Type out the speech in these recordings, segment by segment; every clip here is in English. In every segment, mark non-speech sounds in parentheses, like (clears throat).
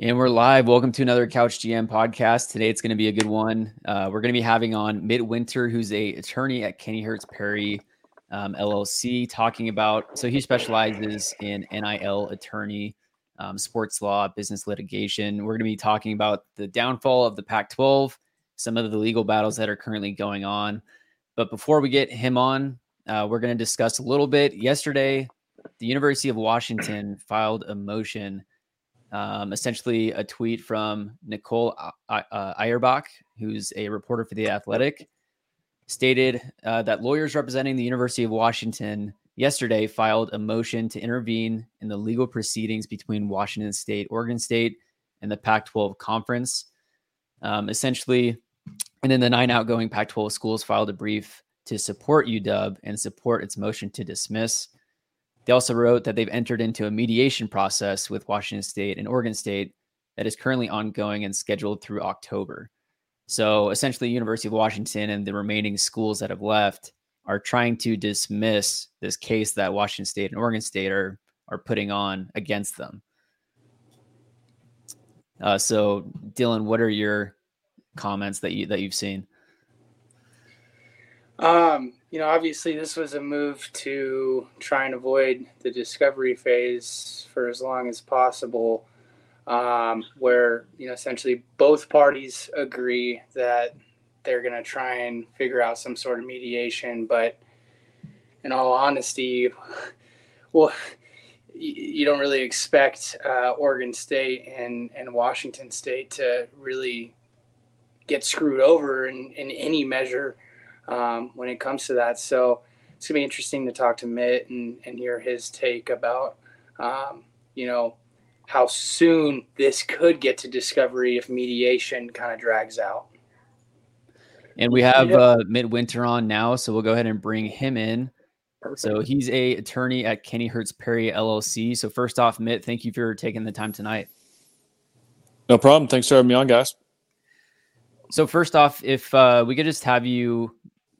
And we're live. Welcome to another Couch GM podcast. Today it's going to be a good one. Uh, we're going to be having on Mit Winter, who's a attorney at Kennyhertz Perry um, LLC, talking about. So he specializes in NIL attorney, um, sports law, business litigation. We're going to be talking about the downfall of the Pac-12, some of the legal battles that are currently going on. But before we get him on, uh, we're going to discuss a little bit. Yesterday, the University of Washington filed a motion um, essentially a tweet from Nicole uh, Auerbach, who's a reporter for The Athletic, stated uh, that lawyers representing the University of Washington yesterday filed a motion to intervene in the legal proceedings between Washington State, Oregon State, and the Pac 12 conference. Um, essentially, and then the nine outgoing Pac 12 schools filed a brief to support UW and support its motion to dismiss. They also wrote that they've entered into a mediation process with Washington State and Oregon State that is currently ongoing and scheduled through October. So essentially, University of Washington and the remaining schools that have left are trying to dismiss this case that Washington State and Oregon State are are putting on against them. Uh, so, Dylan, what are your comments that you that you've seen? Um, you know, obviously, this was a move to try and avoid the discovery phase for as long as possible, um, where, you know, essentially both parties agree that they're going to try and figure out some sort of mediation. But in all honesty, (laughs) well, you don't really expect uh, Oregon State and, and Washington State to really get screwed over in, in any measure um, when it comes to that. So it's gonna be interesting to talk to Mit and, and hear his take about, um, you know, how soon this could get to discovery if mediation kind of drags out. And we have uh, Mit Winter on now, so we'll go ahead and bring him in. Perfect. So he's a attorney at Kennyhertz Perry LLC. So first off, Mit, thank you for taking the time tonight. No problem. Thanks for having me on, guys. So first off, if uh, we could just have you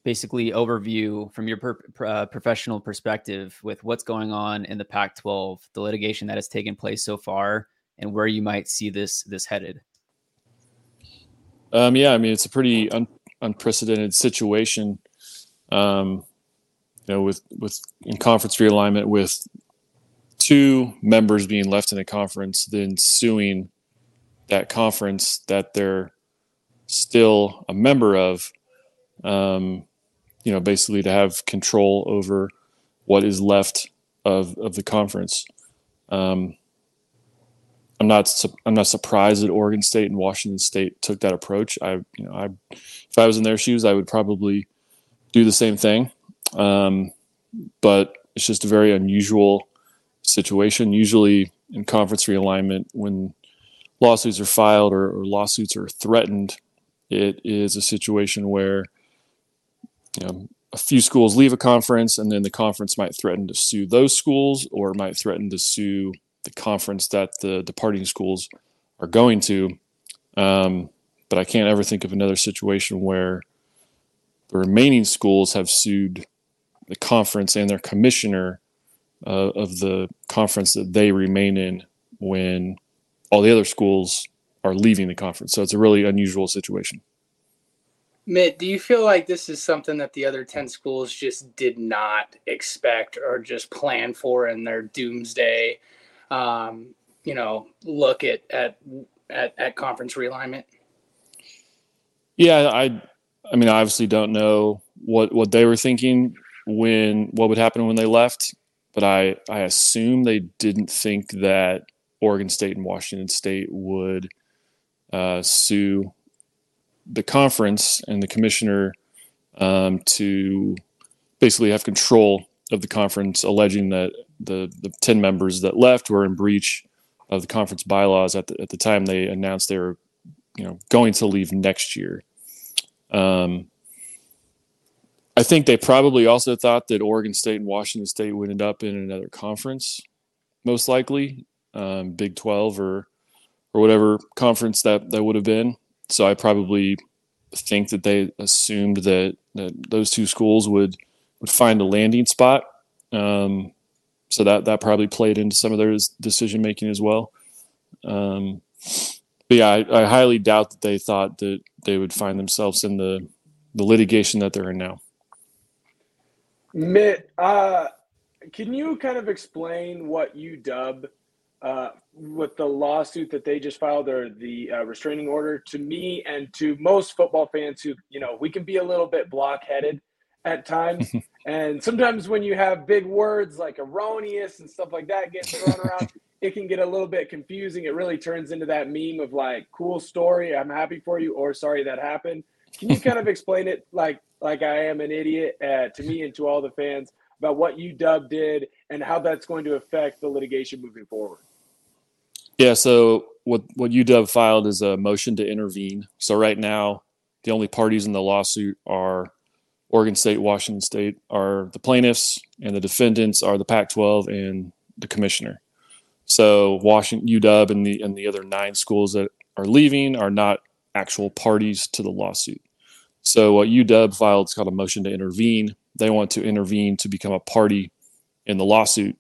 basically overview from your per, uh, professional perspective with what's going on in the Pac-12, the litigation that has taken place so far, and where you might see this this headed. Um, yeah, I mean it's a pretty un- unprecedented situation. Um, you know, with with in conference realignment, with two members being left in a conference, then suing that conference that they're still a member of. Um, you know, basically to have control over what is left of of the conference. Um, I'm not I'm not surprised that Oregon State and Washington State took that approach. I you know I if I was in their shoes, I would probably do the same thing. Um, but it's just a very unusual situation. Usually in conference realignment, when lawsuits are filed or, or lawsuits are threatened, it is a situation where you know, a few schools leave a conference and then the conference might threaten to sue those schools or might threaten to sue the conference that the departing schools are going to. Um, but I can't ever think of another situation where the remaining schools have sued the conference and their commissioner uh, of the conference that they remain in when all the other schools are leaving the conference. So it's a really unusual situation. Mit, do you feel like this is something that the other 10 schools just did not expect or just plan for in their doomsday, um, you know, look at, at, at, at conference realignment? Yeah, I, I mean, I obviously don't know what, what they were thinking when, what would happen when they left, but I, I assume they didn't think that Oregon State and Washington State would uh, sue the conference and the commissioner um, to basically have control of the conference, alleging that the the ten members that left were in breach of the conference bylaws at the at the time they announced they were, you know, going to leave next year. Um, I think they probably also thought that Oregon State and Washington State would end up in another conference, most likely, um, Big Twelve or or whatever conference that that would have been so I probably think that they assumed that, that those two schools would would find a landing spot. Um, so that that probably played into some of their decision making as well. Um, but yeah, I, I highly doubt that they thought that they would find themselves in the the litigation that they're in now. Mit, uh, can you kind of explain what UW, uh, with the lawsuit that they just filed or the uh, restraining order to me and to most football fans who, you know, we can be a little bit blockheaded at times. (laughs) and sometimes when you have big words like erroneous and stuff like that getting thrown around, (laughs) it can get a little bit confusing. It really turns into that meme of like, cool story, I'm happy for you, or sorry that happened. Can you kind of explain it like like I am an idiot uh, to me and to all the fans about what U-Dub did and how that's going to affect the litigation moving forward? Yeah. So what what UW filed is a motion to intervene. So right now, the only parties in the lawsuit are Oregon State, Washington State are the plaintiffs, and the defendants are the Pac-12 and the commissioner. So Washington, UW, and the and the other nine schools that are leaving are not actual parties to the lawsuit. So what UW filed is called a motion to intervene. They want to intervene to become a party in the lawsuit.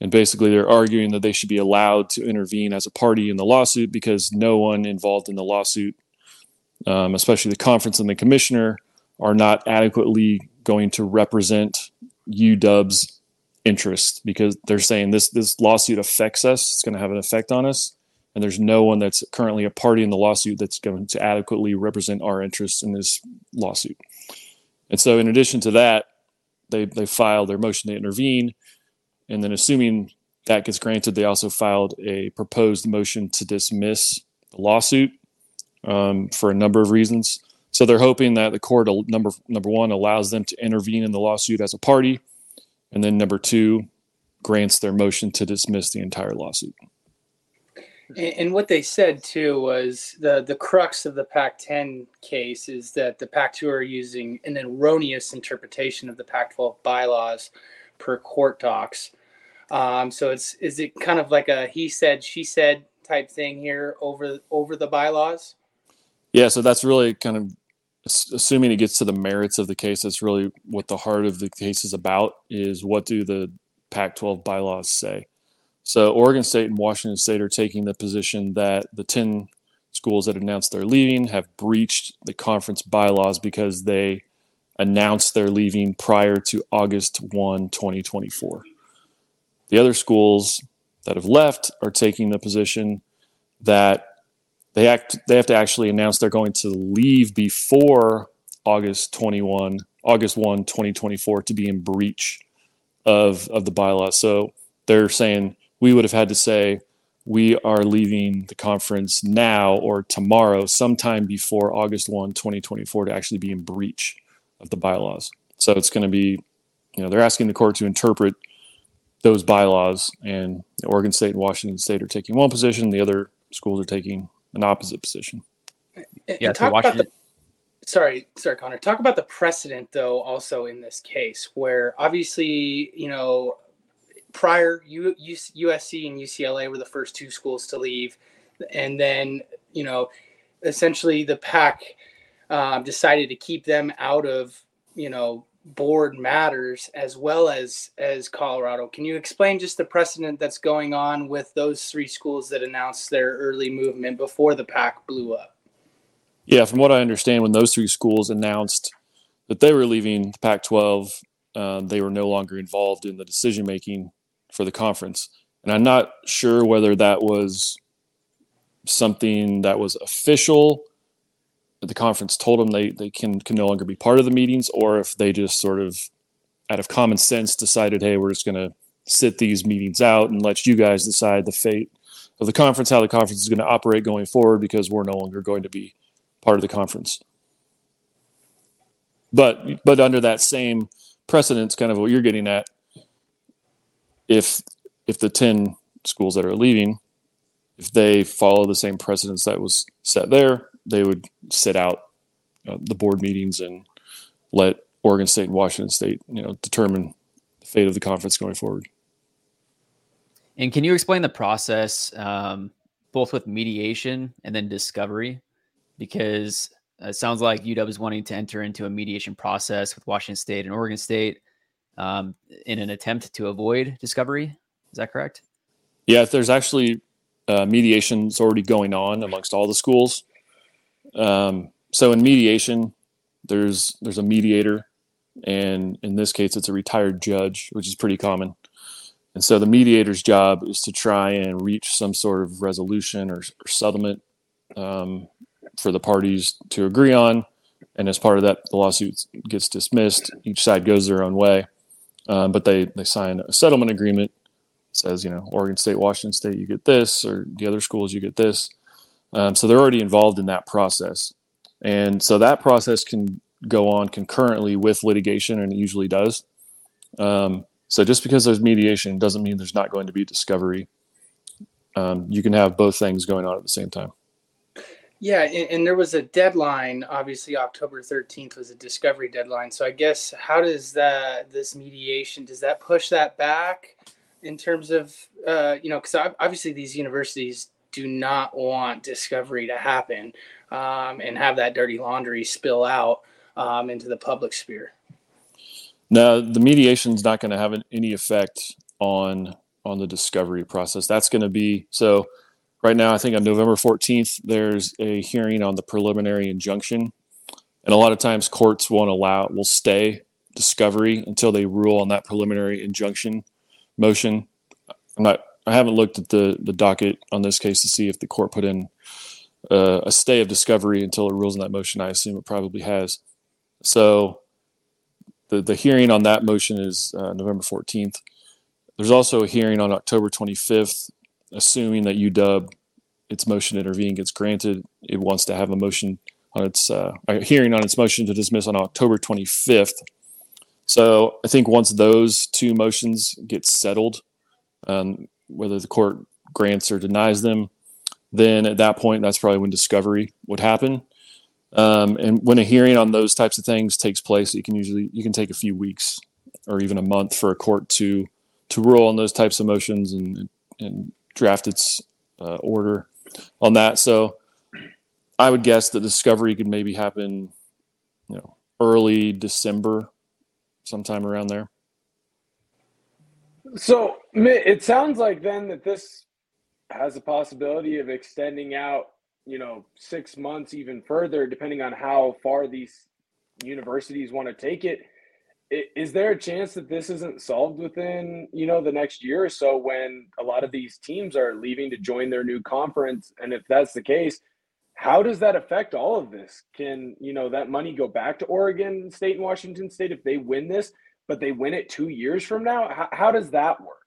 And basically, they're arguing that they should be allowed to intervene as a party in the lawsuit because no one involved in the lawsuit, um, especially the conference and the commissioner, are not adequately going to represent UW's interest because they're saying this this lawsuit affects us. It's going to have an effect on us, and there's no one that's currently a party in the lawsuit that's going to adequately represent our interests in this lawsuit. And so, in addition to that, they they filed their motion to intervene and then, assuming that gets granted, they also filed a proposed motion to dismiss the lawsuit um, for a number of reasons. So they're hoping that the court, number number one, allows them to intervene in the lawsuit as a party, and then number two, grants their motion to dismiss the entire lawsuit. And, what they said too was the the crux of the Pac-10 case is that the Pac-2 are using an erroneous interpretation of the Pac-12 bylaws per court docs. Um, so it's is it kind of like a he said she said type thing here over over the bylaws? Yeah, so that's really kind of assuming it gets to the merits of the case. That's really what the heart of the case is about. Is what do the Pac-12 bylaws say? So Oregon State and Washington State are taking the position that the ten schools that announced they're leaving have breached the conference bylaws because they announced they're leaving prior to August 1, 2024. The other schools that have left are taking the position that they act they have to actually announce they're going to leave before August 21, August 1, 2024 to be in breach of of the bylaws. So they're saying we would have had to say we are leaving the conference now or tomorrow sometime before August 1, 2024 to actually be in breach of the bylaws. So it's going to be you know they're asking the court to interpret those bylaws, and Oregon State and Washington State are taking one position, the other schools are taking an opposite position. And, yeah, talk about the, sorry, sorry, Connor. Talk about the precedent, though, also in this case, where obviously, you know, prior U, USC and UCLA were the first two schools to leave, and then you know, essentially the Pac um, decided to keep them out of you know board matters as well as as Colorado. Can you explain just the precedent that's going on with those three schools that announced their early movement before the Pac blew up? Yeah, from what I understand, when those three schools announced that they were leaving the Pac-12, um, they were no longer involved in the decision making for the conference, and I'm not sure whether that was something that was official the conference told them they, they can, can no longer be part of the meetings, or if they just sort of, out of common sense, decided, hey, we're just going to sit these meetings out and let you guys decide the fate of the conference, how the conference is going to operate going forward, because we're no longer going to be part of the conference. But but under that same precedence, kind of what you're getting at, if if the ten schools that are leaving, if they follow the same precedence that was set there, they would sit out uh, the board meetings and let Oregon State and Washington State, you know, determine the fate of the conference going forward. And can you explain the process, um, both with mediation and then discovery? Because it sounds like UW is wanting to enter into a mediation process with Washington State and Oregon State um, in an attempt to avoid discovery. Is that correct? Yeah, there's actually uh, mediation is already going on amongst all the schools. Um, so in mediation, there's there's a mediator, and in this case, it's a retired judge, which is pretty common. And so the mediator's job is to try and reach some sort of resolution or, or settlement um, for the parties to agree on. And as part of that, the lawsuit gets dismissed. Each side goes their own way, um, but they they sign a settlement agreement. It says you know Oregon State, Washington State, you get this, or the other schools you get this. Um, so they're already involved in that process, and so that process can go on concurrently with litigation, and it usually does. Um, so just because there's mediation doesn't mean there's not going to be discovery. Um, you can have both things going on at the same time. Yeah, and, and, there was a deadline. Obviously, October thirteenth was a discovery deadline. So I guess how does that this mediation does that push that back in terms of uh, you know because obviously these universities do not want discovery to happen um, and have that dirty laundry spill out um, into the public sphere. No, the mediation is not going to have any effect on on the discovery process. That's going to be so right now, I think on November 14th, there's a hearing on the preliminary injunction. And a lot of times courts won't allow, will stay discovery until they rule on that preliminary injunction motion. I'm not, I haven't looked at the, the docket on this case to see if the court put in uh, a stay of discovery until it rules on that motion. I assume it probably has. So the, the hearing on that motion is uh, November 14th. There's also a hearing on October 25th assuming that UW its motion to intervene gets granted, it wants to have a motion on its uh, a hearing on its motion to dismiss on October 25th. So I think once those two motions get settled, um, whether the court grants or denies them, then at that point, that's probably when discovery would happen. Um, and when a hearing on those types of things takes place, it can usually you can take a few weeks or even a month for a court to to rule on those types of motions and and draft its uh, order on that. So I would guess that discovery could maybe happen, you know, early December, sometime around there. So it sounds like then that this has a possibility of extending out, you know, six months even further, depending on how far these universities want to take it. Is there a chance that this isn't solved within you know the next year or so when a lot of these teams are leaving to join their new conference? And if that's the case how does that affect all of this? Can you know that money go back to oregon state and washington state if they win this but they win it two years from now? How, how does that work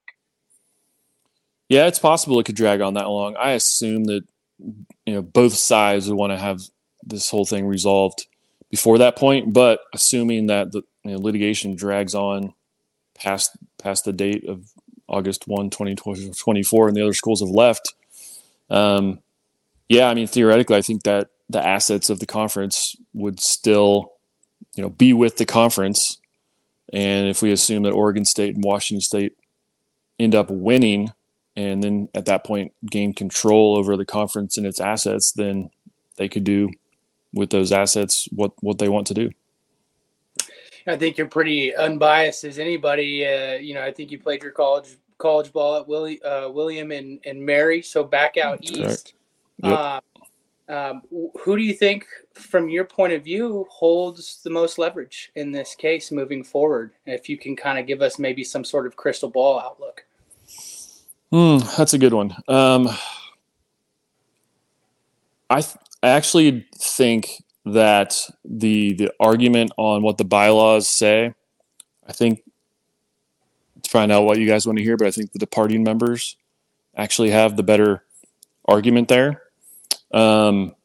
yeah it's possible it could drag on that long i assume that you know both sides would want to have this whole thing resolved before that point but assuming that the you know, litigation drags on past past the date of August 1, 2024, and the other schools have left. Um, yeah, I mean, theoretically, I think that the assets of the conference would still, you know, be with the conference. And if we assume that Oregon State and Washington State end up winning, and then at that point gain control over the conference and its assets, then they could do with those assets what what they want to do. I think you're pretty unbiased as anybody. Uh, you know, I think you played your college college ball at Willie, uh, William and, and Mary, so back out That's east. Yep. Uh, um, who do you think, from your point of view, holds the most leverage in this case moving forward? If you can kind of give us maybe some sort of crystal ball outlook. Mm, that's a good one. Um, I, th- I actually think that the the argument on what the bylaws say, I think to find out what you guys want to hear, but I think the departing members actually have the better argument there. Um,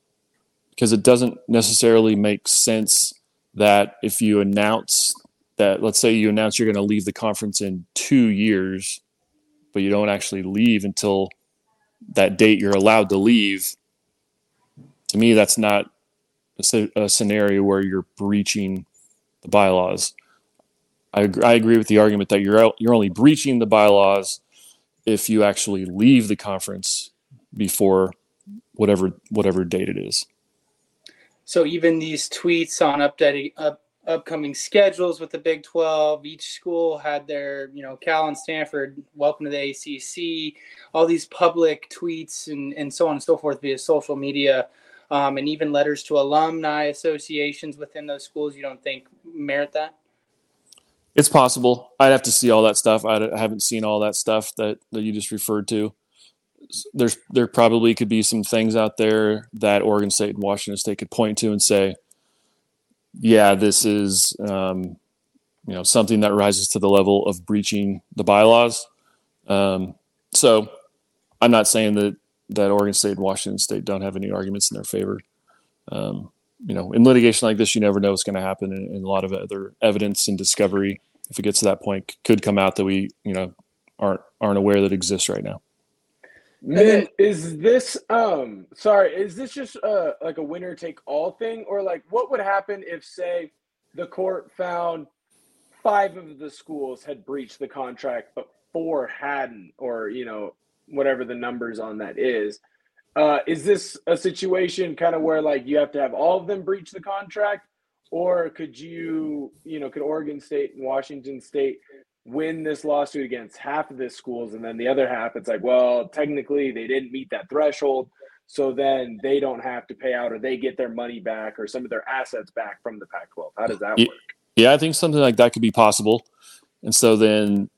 because it doesn't necessarily make sense that if you announce that, let's say you announce you're going to leave the conference in two years, but you don't actually leave until that date you're allowed to leave. To me, that's not a, a scenario where you're breaching the bylaws. I, I agree with the argument that you're you're only breaching the bylaws if you actually leave the conference before whatever whatever date it is. So even these tweets on updating up, upcoming schedules with the Big 12. Each school had their, you know, Cal and Stanford, welcome to the ACC, all these public tweets and, and so on and so forth via social media, um, and even letters to alumni associations within those schools. You don't think merit that? It's possible. I'd have to see all that stuff. I haven't seen all that stuff that, that you just referred to. There's there probably could be some things out there that Oregon State and Washington State could point to and say, yeah, this is um, you know something that rises to the level of breaching the bylaws. Um, so I'm not saying that that Oregon State and Washington State don't have any arguments in their favor. Um, you know, in litigation like this, you never know what's going to happen, and, and, a lot of other evidence and discovery, if it gets to that point, could come out that we you know aren't aren't aware that exists right now. Then, is this um sorry, is this just uh like a winner take all thing? Or like what would happen if say the court found five of the schools had breached the contract but four hadn't or you know whatever the numbers on that is? Uh is this a situation kind of where like you have to have all of them breach the contract? Or could you you know could Oregon State and Washington State win this lawsuit against half of the schools and then the other half it's like well technically they didn't meet that threshold so then they don't have to pay out or they get their money back or some of their assets back from the pac 12 how does that work? yeah i think something like that could be possible. And so then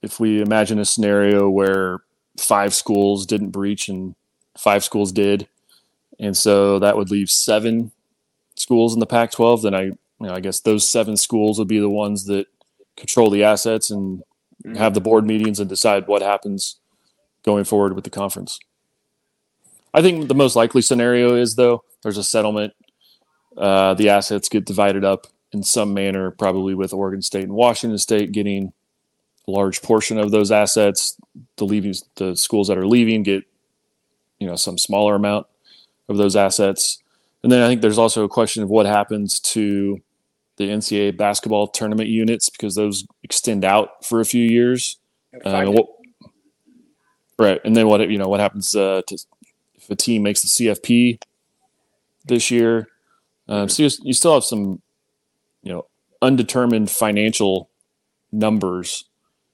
if we imagine a scenario where five schools didn't breach and five schools did and so that would leave seven schools in the pac 12 then i you know, i guess those seven schools would be the ones that control the assets and mm-hmm. have the board meetings and decide what happens going forward with the conference. I think the most likely scenario is though there's a settlement. Uh, the assets get divided up in some manner, probably with Oregon State and Washington State getting a large portion of those assets. The leaving the schools that are leaving get you know some smaller amount of those assets. And then I think there's also a question of what happens to the NCAA basketball tournament units because those extend out for a few years. Um, what, right, and then what you know what happens uh, to if a team makes the CFP this year? Um, so you, you still have some you know undetermined financial numbers.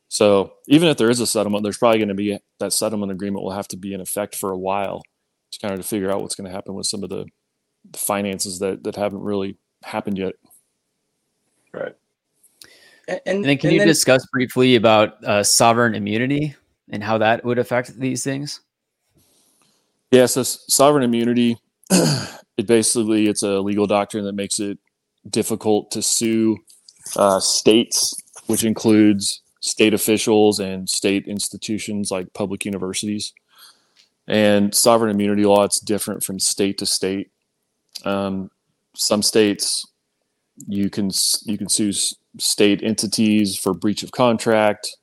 So even if there is a settlement, there's probably going to be that settlement agreement will have to be in effect for a while to kind of to figure out what's going to happen with some of the, the finances that that haven't really happened yet. Right. And, and, then can and you then, discuss briefly about uh, sovereign immunity and how that would affect these things? Yeah, so sovereign immunity, (clears throat) it basically it's a legal doctrine that makes it difficult to sue uh, states, which includes state officials and state institutions like public universities. And sovereign immunity law, it's different from state to state. Um, some states you can you can sue state entities for breach of contract.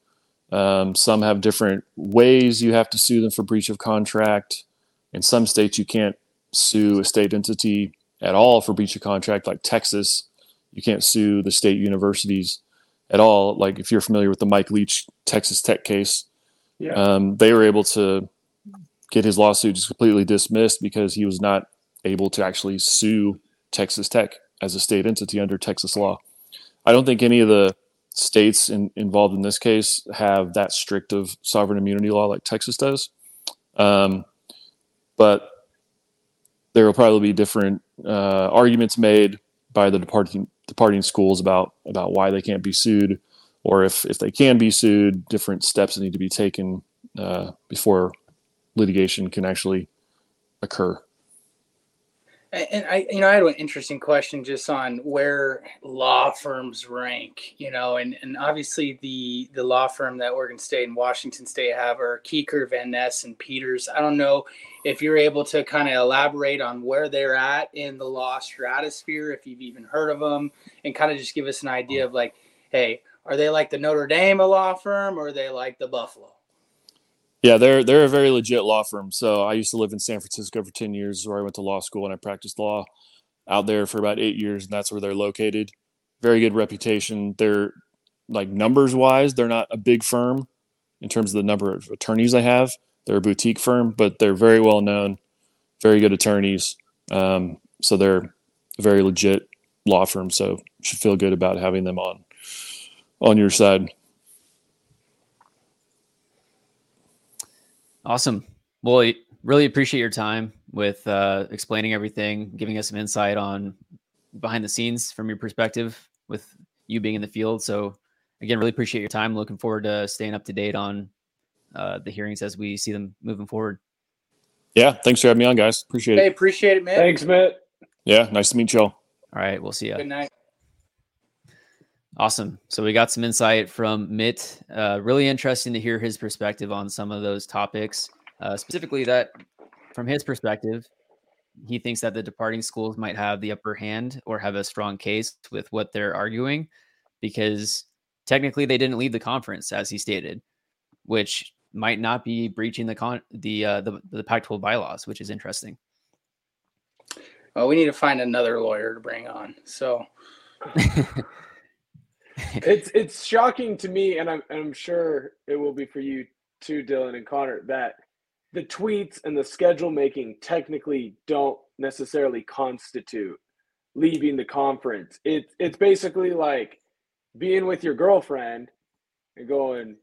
Um, some have different ways you have to sue them for breach of contract. In some states, you can't sue a state entity at all for breach of contract, like Texas. You can't sue the state universities at all. Like if you're familiar with the Mike Leach Texas Tech case, yeah. um, they were able to get his lawsuit just completely dismissed because he was not able to actually sue Texas Tech as a state entity under Texas law. I don't think any of the states in, involved in this case have that strict of sovereign immunity law like Texas does. Um, but there will probably be different uh, arguments made by the departing departing schools about about why they can't be sued, or if if they can be sued, different steps need to be taken uh, before litigation can actually occur. And I, you know, I had an interesting question just on where law firms rank, you know, and, and obviously the the law firm that Oregon State and Washington State have are Keker, Van Nest, and Peters. I don't know if you're able to kind of elaborate on where they're at in the law stratosphere, if you've even heard of them, and kind of just give us an idea of like, hey, are they like the Notre Dame law firm or are they like the Buffalo? Yeah, they're they're a very legit law firm. So I used to live in San Francisco for ten years, where I went to law school and I practiced law out there for about eight years, and that's where they're located. Very good reputation. They're like numbers wise, they're not a big firm in terms of the number of attorneys they have. They're a boutique firm, but they're very well known, very good attorneys. Um, so they're a very legit law firm. So you should feel good about having them on on your side. Awesome. Well, really appreciate your time with uh, explaining everything, giving us some insight on behind the scenes from your perspective with you being in the field. So, again, really appreciate your time. Looking forward to staying up to date on uh, the hearings as we see them moving forward. Yeah, thanks for having me on, guys. Appreciate Hey, it. Hey, appreciate it, man. Thanks, Matt. Yeah, nice to meet y'all. All right, we'll see you. Good night. Awesome. So we got some insight from Mit. Uh, really interesting to hear his perspective on some of those topics. Uh, specifically, that from his perspective, he thinks that the departing schools might have the upper hand or have a strong case with what they're arguing, because technically they didn't leave the conference, as he stated, which might not be breaching the con the uh, the, the Pac-12 bylaws, which is interesting. Well, we need to find another lawyer to bring on. So (laughs) it's it's shocking to me, and I'm and I'm sure it will be for you too, Dylan and Connor, that the tweets and the schedule making technically don't necessarily constitute leaving the conference. It's it's basically like being with your girlfriend and going,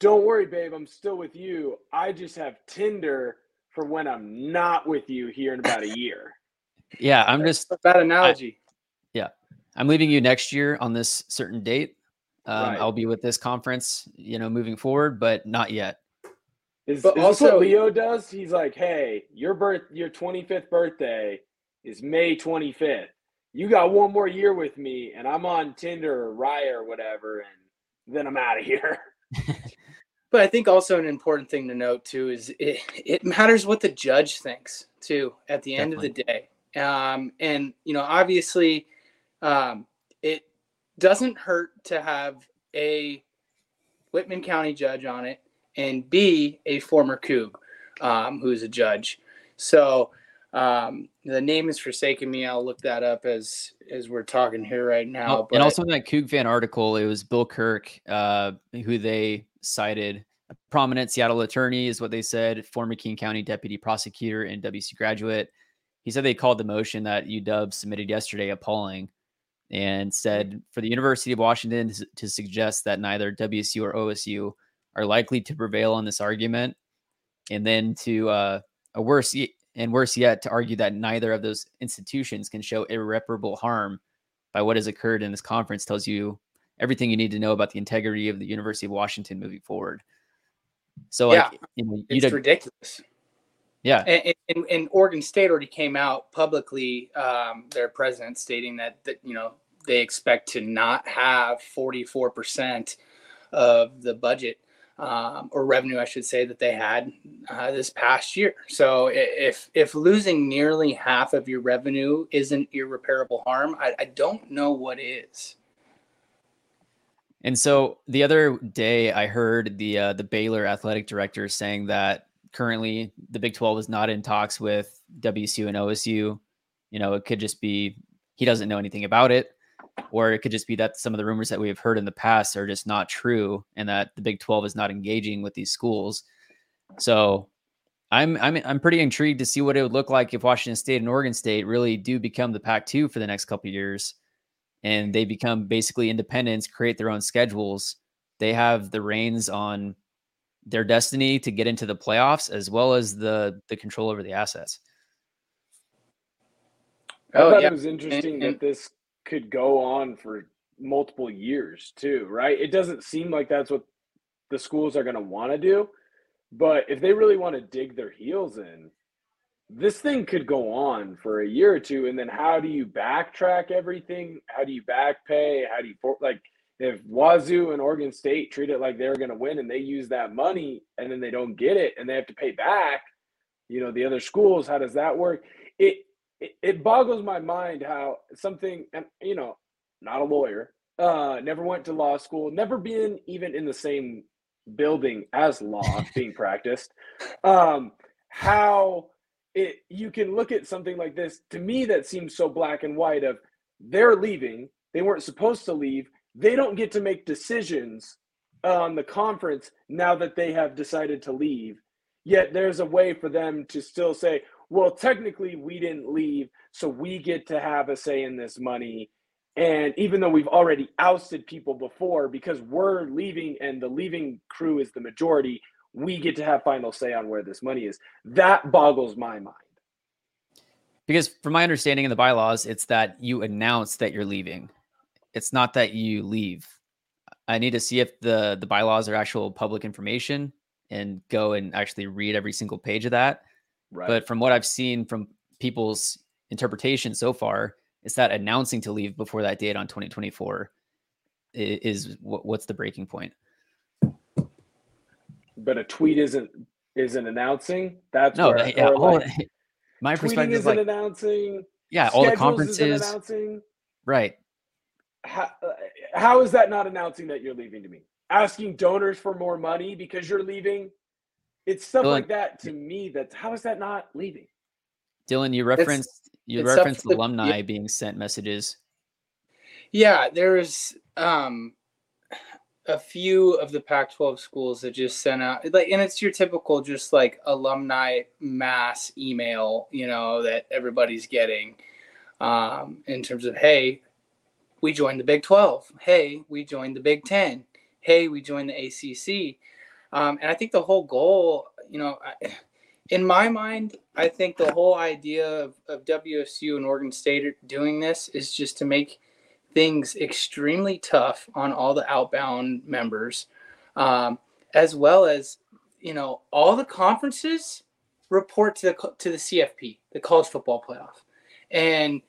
"Don't worry, babe, I'm still with you. I just have Tinder for when I'm not with you here in about a year." (laughs) Yeah, I'm just a bad analogy. I'm leaving you next year on this certain date. Um, Right. I'll be with this conference, you know, moving forward, but not yet. Is, But is also- what Leo does? He's like, "Hey, your birth, your 25th birthday is May 25th. You got one more year with me, and I'm on Tinder or Raya or whatever, and then I'm out of here." (laughs) But I think also an important thing to note too is it, it matters what the judge thinks too at the end of the day. Um, and you know, obviously, um, it doesn't hurt to have a Whitman County judge on it and B a former Coug um, who's a judge. So um, the name is forsaken me. I'll look that up as as we're talking here right now. Oh, and also in that Coug fan article, it was Bill Kirk, uh, who they cited. A prominent Seattle attorney is what they said, former King County deputy prosecutor and WC graduate. He said they called the motion that UW submitted yesterday appalling and said for the University of Washington to, suggest that neither WSU or OSU are likely to prevail on this argument, and then to uh, a worse and worse yet to argue that neither of those institutions can show irreparable harm by what has occurred in this conference tells you everything you need to know about the integrity of the University of Washington moving forward. So, like, Yeah, you know, it's ridiculous. Yeah, and, and, and Oregon State already came out publicly, um, their president stating that, that, you know, they expect to not have 44% of the budget um, or revenue, I should say, that they had uh, this past year. So if, if losing nearly half of your revenue isn't irreparable harm, I, I don't know what is. And so the other day, I heard the uh, the Baylor athletic director saying that currently the Big Twelve is not in talks with WSU and OSU. You know, it could just be he doesn't know anything about it, or it could just be that some of the rumors that we have heard in the past are just not true, and that the Big Twelve is not engaging with these schools. So. I'm I'm I'm pretty intrigued to see what it would look like if Washington State and Oregon State really do become the Pac-2 for the next couple years and they become basically independents, create their own schedules. They have the reins on their destiny to get into the playoffs as well as the the control over the assets. I Oh, thought yeah. it was interesting And- that this could go on for multiple years too, right? It doesn't seem like that's what the schools are going to want to do, but if they really want to dig their heels in, this thing could go on for a year or two. And then how do you backtrack everything? How do you back pay? How do you for- like if Wazoo and Oregon State treat it like they're going to win and they use that money and then they don't get it and they have to pay back? You know the other schools. How does that work? It it, it boggles my mind how something and you know not a lawyer uh never went to law school never been even in the same building as law (laughs) being practiced um how it you can look at something like this to me that seems so black and white of they're leaving they weren't supposed to leave they don't get to make decisions on the conference now that they have decided to leave Yet there's a way for them to still say, well, technically we didn't leave, so we get to have a say in this money. And even though we've already ousted people before, because we're leaving and the leaving crew is the majority, we get to have final say on where this money is. That boggles my mind. Because from my understanding in the bylaws, it's that you announce that you're leaving. It's not that you leave. I need to see if the the bylaws are actual public information and go and actually read every single page of that. Right. But from what I've seen from people's interpretation so far, it's that announcing to leave before that date on 2024 is, what's the breaking point. But a tweet isn't isn't announcing. That's no, where, yeah, all, like, (laughs) my perspective is like announcing. Yeah, all the conferences announcing. Right. How, uh, how is that not announcing that you're leaving to me? Asking donors for more money because you're leaving. It's stuff Dylan, like that to me. That's how is that not leaving? Dylan, you referenced it's, you it's referenced alumni yeah. being sent messages. Yeah, there's um a few of the Pac-12 schools that just sent out like, and it's your typical just like alumni mass email, you know, that everybody's getting um, in terms of, hey, we joined the Big 12. Hey, we joined the Big 10. Hey, we joined the ACC. Um, and I think the whole goal, you know, in my mind, I think the whole idea of, of WSU and Oregon State doing this is just to make things extremely tough on all the outbound members, um, as well as, you know, all the conferences report to the to the CFP, the College Football Playoff, and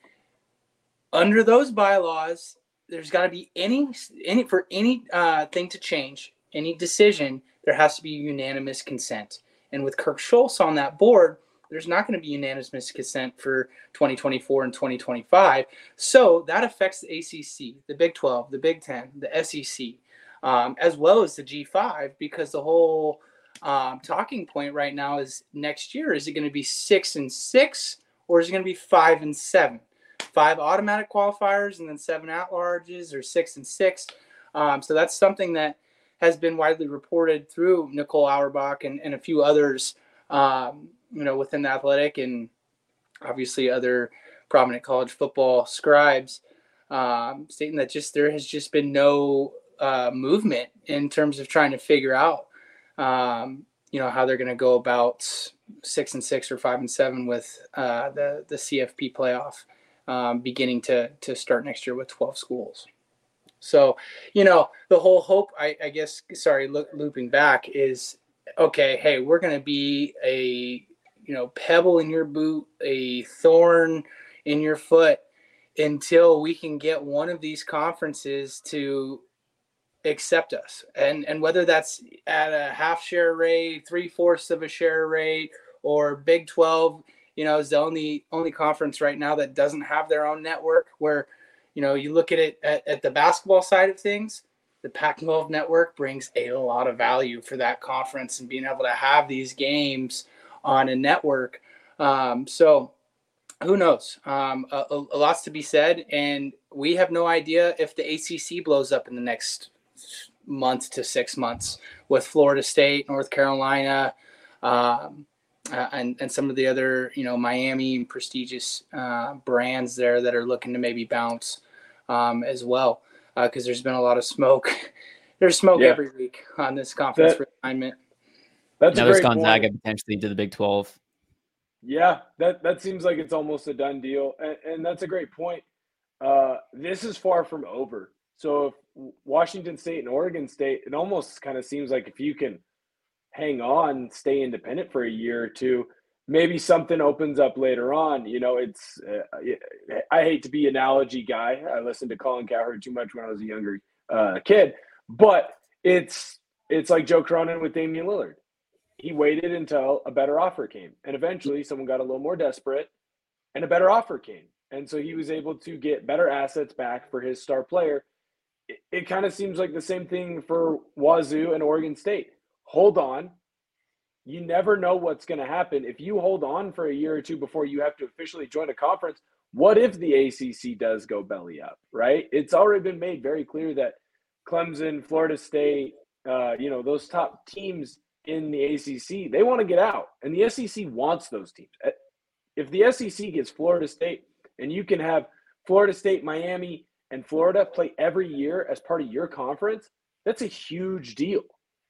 under those bylaws, there's got to be any any for any uh, thing to change, any decision, there has to be unanimous consent. And with Kirk Schulz on that board, there's not going to be unanimous consent for 2024 and 2025. So that affects the ACC, the Big 12, the Big 10, the SEC, um, as well as the G5, because the whole um, talking point right now is next year is it going to be six and six or is it going to be five and seven? Five automatic qualifiers and then seven at larges or six and six. Um, so that's something that has been widely reported through Nicole Auerbach and, and a few others, um, you know, within the athletic and obviously other prominent college football scribes, um, stating that just there has just been no uh, movement in terms of trying to figure out, um, you know, how they're going to go about six and six or five and seven with uh, the the CFP playoff um, beginning to to start next year with twelve schools. So, you know, the whole hope, I, I guess, sorry, looping back is okay, hey, we're going to be a, you know, pebble in your boot, a thorn in your foot until we can get one of these conferences to accept us. And, and whether that's at a half share rate, three fourths of a share rate, or Big 12, you know, is the only, only conference right now that doesn't have their own network where, you know, you look at it at, at the basketball side of things, the Pac 12 network brings a lot of value for that conference and being able to have these games on a network. Um, so, who knows? Um, a, a, lots to be said, and we have no idea if the ACC blows up in the next month to six months with Florida State, North Carolina, um, uh, and and some of the other you know Miami and prestigious uh, brands there that are looking to maybe bounce um, as well because uh, there's been a lot of smoke. (laughs) there's smoke yeah. every week on this conference that, realignment. That's now there's Gonzaga point. potentially to the Big Twelve. Yeah, that that seems like it's almost a done deal, and, and that's a great point. Uh, this is far from over. So if Washington State and Oregon State, it almost kind of seems like if you can hang on, stay independent for a year or two, maybe something opens up later on. You know, it's uh, I hate to be analogy guy. I listened to Colin Cowherd too much when I was a younger uh, kid, but it's it's like Joe Cronin with Damian Lillard. He waited until a better offer came, and eventually someone got a little more desperate, and a better offer came, and so he was able to get better assets back for his star player. It, it kind of seems like the same thing for Wazoo and Oregon State hold on. You never know what's going to happen. If you hold on for a year or two before you have to officially join a conference, what if the ACC does go belly up, right? It's already been made very clear that Clemson, Florida State, uh, you know, those top teams in the ACC, they want to get out, and the SEC wants those teams. Uh, if the SEC gets Florida State, and you can have Florida State, Miami, and Florida play every year as part of your conference, that's a huge deal.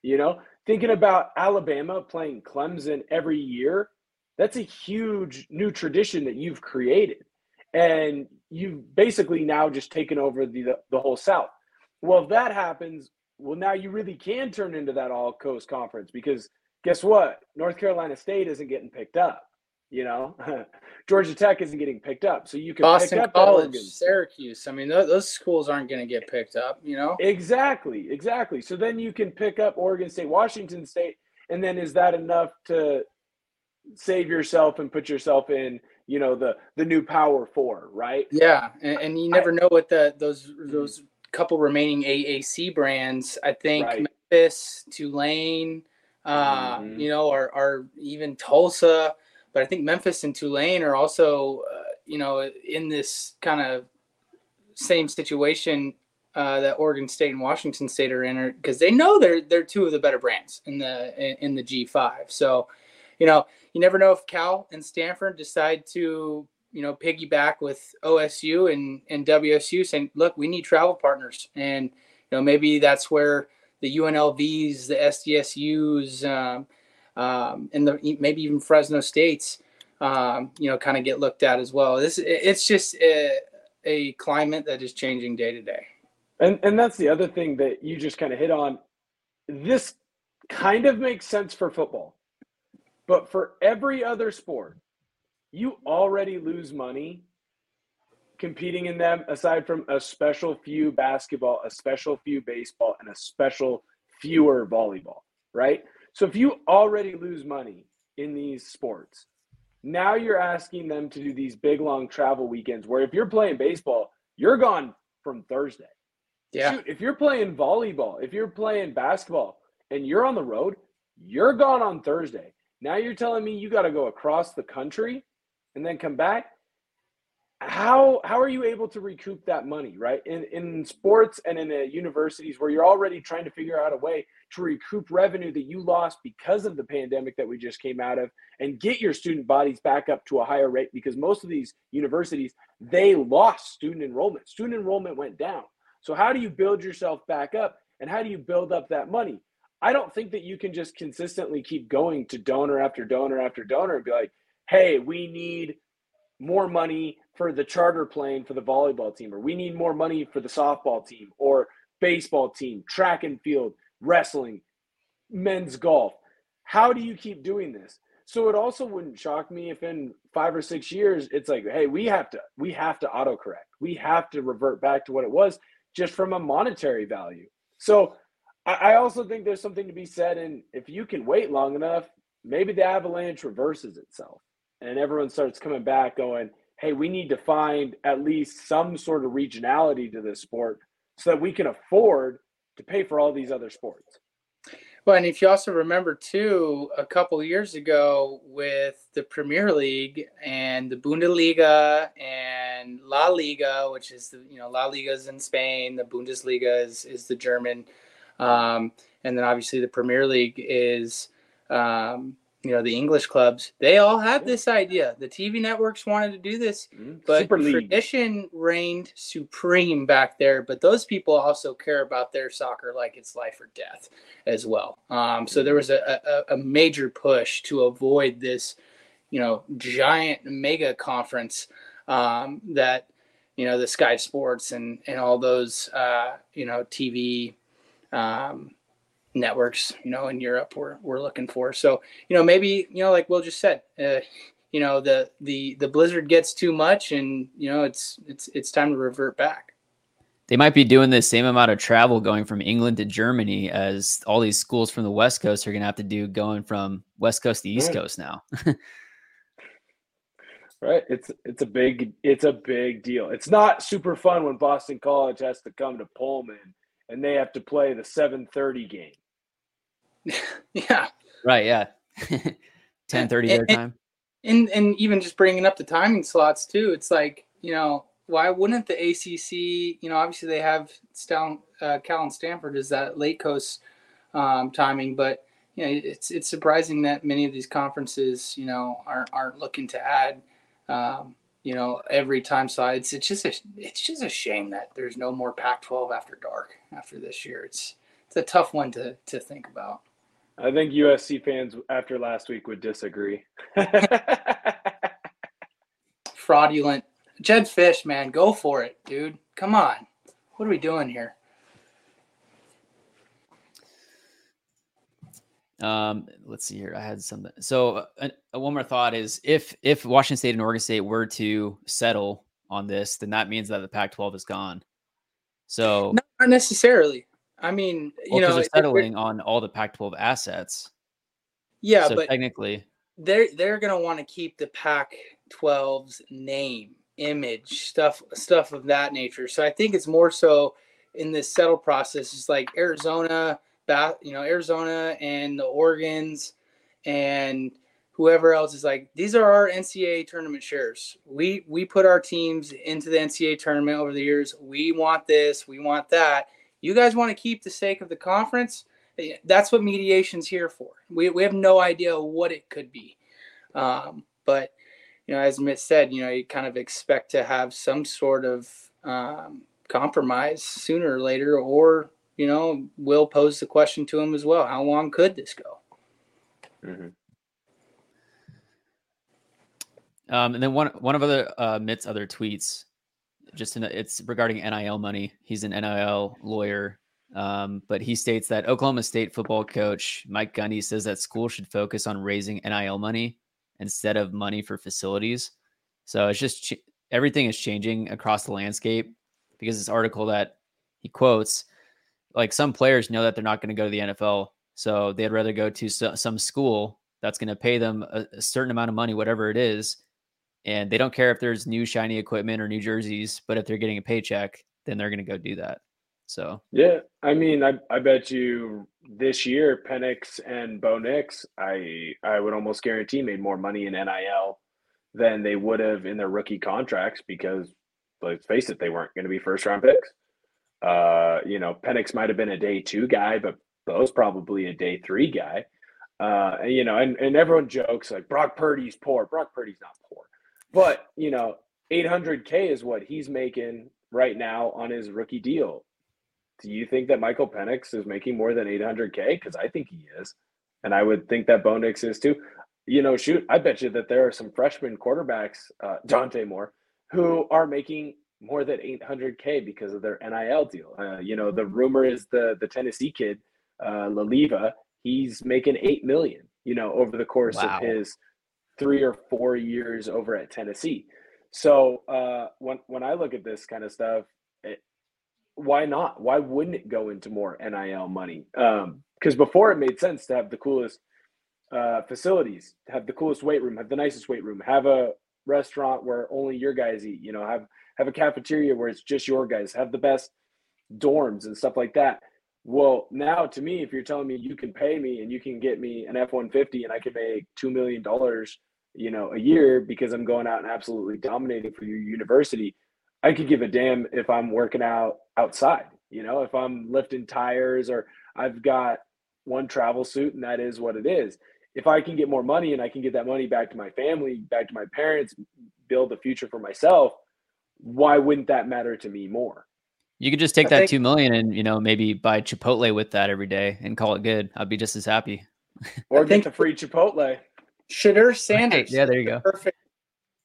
You know, thinking about Alabama playing Clemson every year, that's a huge new tradition that you've created. And you've basically now just taken over the, the, the whole South. Well, if that happens, well, now you really can turn into that all coast conference because guess what? North Carolina State isn't getting picked up. You know, (laughs) Georgia Tech isn't getting picked up, so you can Boston pick up College, Syracuse. I mean, th- those schools aren't going to get picked up. You know, exactly, exactly. So then you can pick up Oregon State, Washington State, and then is that enough to save yourself and put yourself in, you know, the the new Power Four, right? Yeah, and, and you never I, know what the those those couple remaining AAC brands. I think right. Memphis, Tulane, uh, mm-hmm. you know, or, or even Tulsa but I think Memphis and Tulane are also, uh, you know, in this kind of same situation uh, that Oregon State and Washington State are in, because they know they're they're two of the better brands in the in, the G5. So, you know, you never know if Cal and Stanford decide to you know piggyback with OSU and and WSU, saying, look, we need travel partners, and you know maybe that's where the UNLVs, the SDSU's, um, um, and the maybe even Fresno States, um, you know, kind of get looked at as well. This it's just a, a climate that is changing day to day. And and that's the other thing that you just kind of hit on. This kind of makes sense for football, but for every other sport, you already lose money competing in them aside from a special few basketball, a special few baseball, and a special fewer volleyball, right? So if you already lose money in these sports, now you're asking them to do these big long travel weekends where if you're playing baseball, you're gone from Thursday. Yeah. Shoot, if you're playing volleyball, if you're playing basketball and you're on the road, you're gone on Thursday. Now you're telling me you got to go across the country and then come back how how are you able to recoup that money right? In in sports and in the universities where you're already trying to figure out a way to recoup revenue that you lost because of the pandemic that we just came out of and get your student bodies back up to a higher rate because most of these universities they lost student enrollment. Student enrollment went down. So how do you build yourself back up and how do you build up that money? I don't think that you can just consistently keep going to donor after donor after donor and be like hey we need more money for the charter plane for the volleyball team, or we need more money for the softball team, or baseball team, track and field, wrestling, men's golf. How do you keep doing this? So it also wouldn't shock me if in five or six years it's like, hey, we have to we have to autocorrect. We have to revert back to what it was just from a monetary value. So I also think there's something to be said, and if you can wait long enough, maybe the avalanche reverses itself and everyone starts coming back going, hey, we need to find at least some sort of regionality to this sport so that we can afford to pay for all these other sports. Well, and if you also remember too, a couple years ago with the Premier League and the Bundesliga and La Liga, which is the you know La Liga is in Spain, the Bundesliga is is the German, um, and then obviously the Premier League is um, you know the English clubs, they all had this idea. The TV networks wanted to do this, mm-hmm. but tradition reigned supreme back there. But those people also care about their soccer like it's life or death as well. Um, so there was a, a, a major push to avoid this, you know, giant mega conference um, that you know the Sky Sports and and all those uh, you know TV. Um, networks, you know, in Europe we're we're looking for. So, you know, maybe, you know, like Will just said, uh, you know, the the the blizzard gets too much and, you know, it's it's it's time to revert back. They might be doing the same amount of travel going from England to Germany as all these schools from the West Coast are going to have to do going from West Coast to East Coast now. (laughs) right it's it's a big it's a big deal it's not super fun when boston college has to come to pullman and they have to play the 7:30 game. (laughs) yeah. Right. Yeah. (laughs) 10:30 their time. And and even just bringing up the timing slots too. It's like you know why wouldn't the ACC? You know, obviously they have Stal, uh, Cal and Stanford is that late coast um, timing, but you know, it's it's surprising that many of these conferences, you know, aren't aren't looking to add, um, you know, every time sides. It's just a, it's just a shame that there's no more Pac-12 after dark after this year. It's it's a tough one to to think about. I think USC fans after last week would disagree. (laughs) Fraudulent. Jedd Fisch, man, go for it, dude. Come on. What are we doing here? Um, let's see here. I had something. So uh, uh, one more thought is if if Washington State and Oregon State were to settle on this, then that means that the Pac-12 is gone. So not necessarily. I mean, you well, know, they're settling on all the Pac-12 assets. Yeah, so but technically, they're they're gonna want to keep the Pac-12's name, image, stuff stuff of that nature. So I think it's more so in this settle process. It's like Arizona you know, Arizona and the Oregons and whoever else is like, these are our NCAA tournament shares. We we put our teams into the NCAA tournament over the years. We want this, we want that. You guys want to keep the sake of the conference? Eh, that's what mediation's here for. We, we have no idea what it could be. Um, but you know, as Mit said, you know, you kind of expect to have some sort of um, compromise sooner or later, or you know, Will pose the question to him as well. How long could this go? Mm-hmm. Um, and then one one of other uh, Mit's other tweets, just in a, it's regarding NIL money. He's an NIL lawyer, um, but he states that Oklahoma State football coach Mike Gundy says that school should focus on raising NIL money instead of money for facilities. So it's just ch- everything is changing across the landscape because this article that he quotes like some players know that they're not going to go to the NFL, so they'd rather go to some school that's going to pay them a, a, certain amount of money, whatever it is, and they don't care if there's new shiny equipment or new jerseys, but if they're getting a paycheck, then they're going to go do that. So yeah, I mean, I I bet you this year Penix and Bo Nix, I I would almost guarantee made more money in NIL than they would have in their rookie contracts because let's face it, they weren't going to be first round picks. Uh, you know, Penix might have been a day two guy, but Bo's probably a day three guy. Uh, you know, and, and everyone jokes like Brock Purdy's poor. Brock Purdy's not poor, but you know, 800k is what he's making right now on his rookie deal. Do you think that Michael Penix is making more than 800k? Because I think he is, and I would think that Bo Nix is too. You know, shoot, I bet you that there are some freshman quarterbacks, uh, (laughs) Dante Moore, who are making more than 800k because of their NIL deal. Uh, you know, the rumor is the the Tennessee kid, uh, Iamaleava, he's making eight million. You know, over the course wow. of his three or four years over at Tennessee. So uh, when when I look at this kind of stuff, it, why not? Why wouldn't it go into more NIL money? Because um, before it made sense to have the coolest uh, facilities, have the coolest weight room, have the nicest weight room, have a restaurant where only your guys eat. You know, have have a cafeteria where it's just your guys, have the best dorms and stuff like that. Well, now to me, if you're telling me you can pay me and you can get me an F 150 and I can make $2 million, you know, a year because I'm going out and absolutely dominating for your university, I could give a damn if I'm working out outside, you know, if I'm lifting tires or I've got one travel suit and that is what it is. If I can get more money and I can get that money back to my family, back to my parents, build a future for myself, why wouldn't that matter to me more? You could just take I that think, two million and you know maybe buy Chipotle with that every day and call it good. I'd be just as happy. Or get the free Chipotle. Shedeur Sanders. Right. Yeah, there you go. Perfect,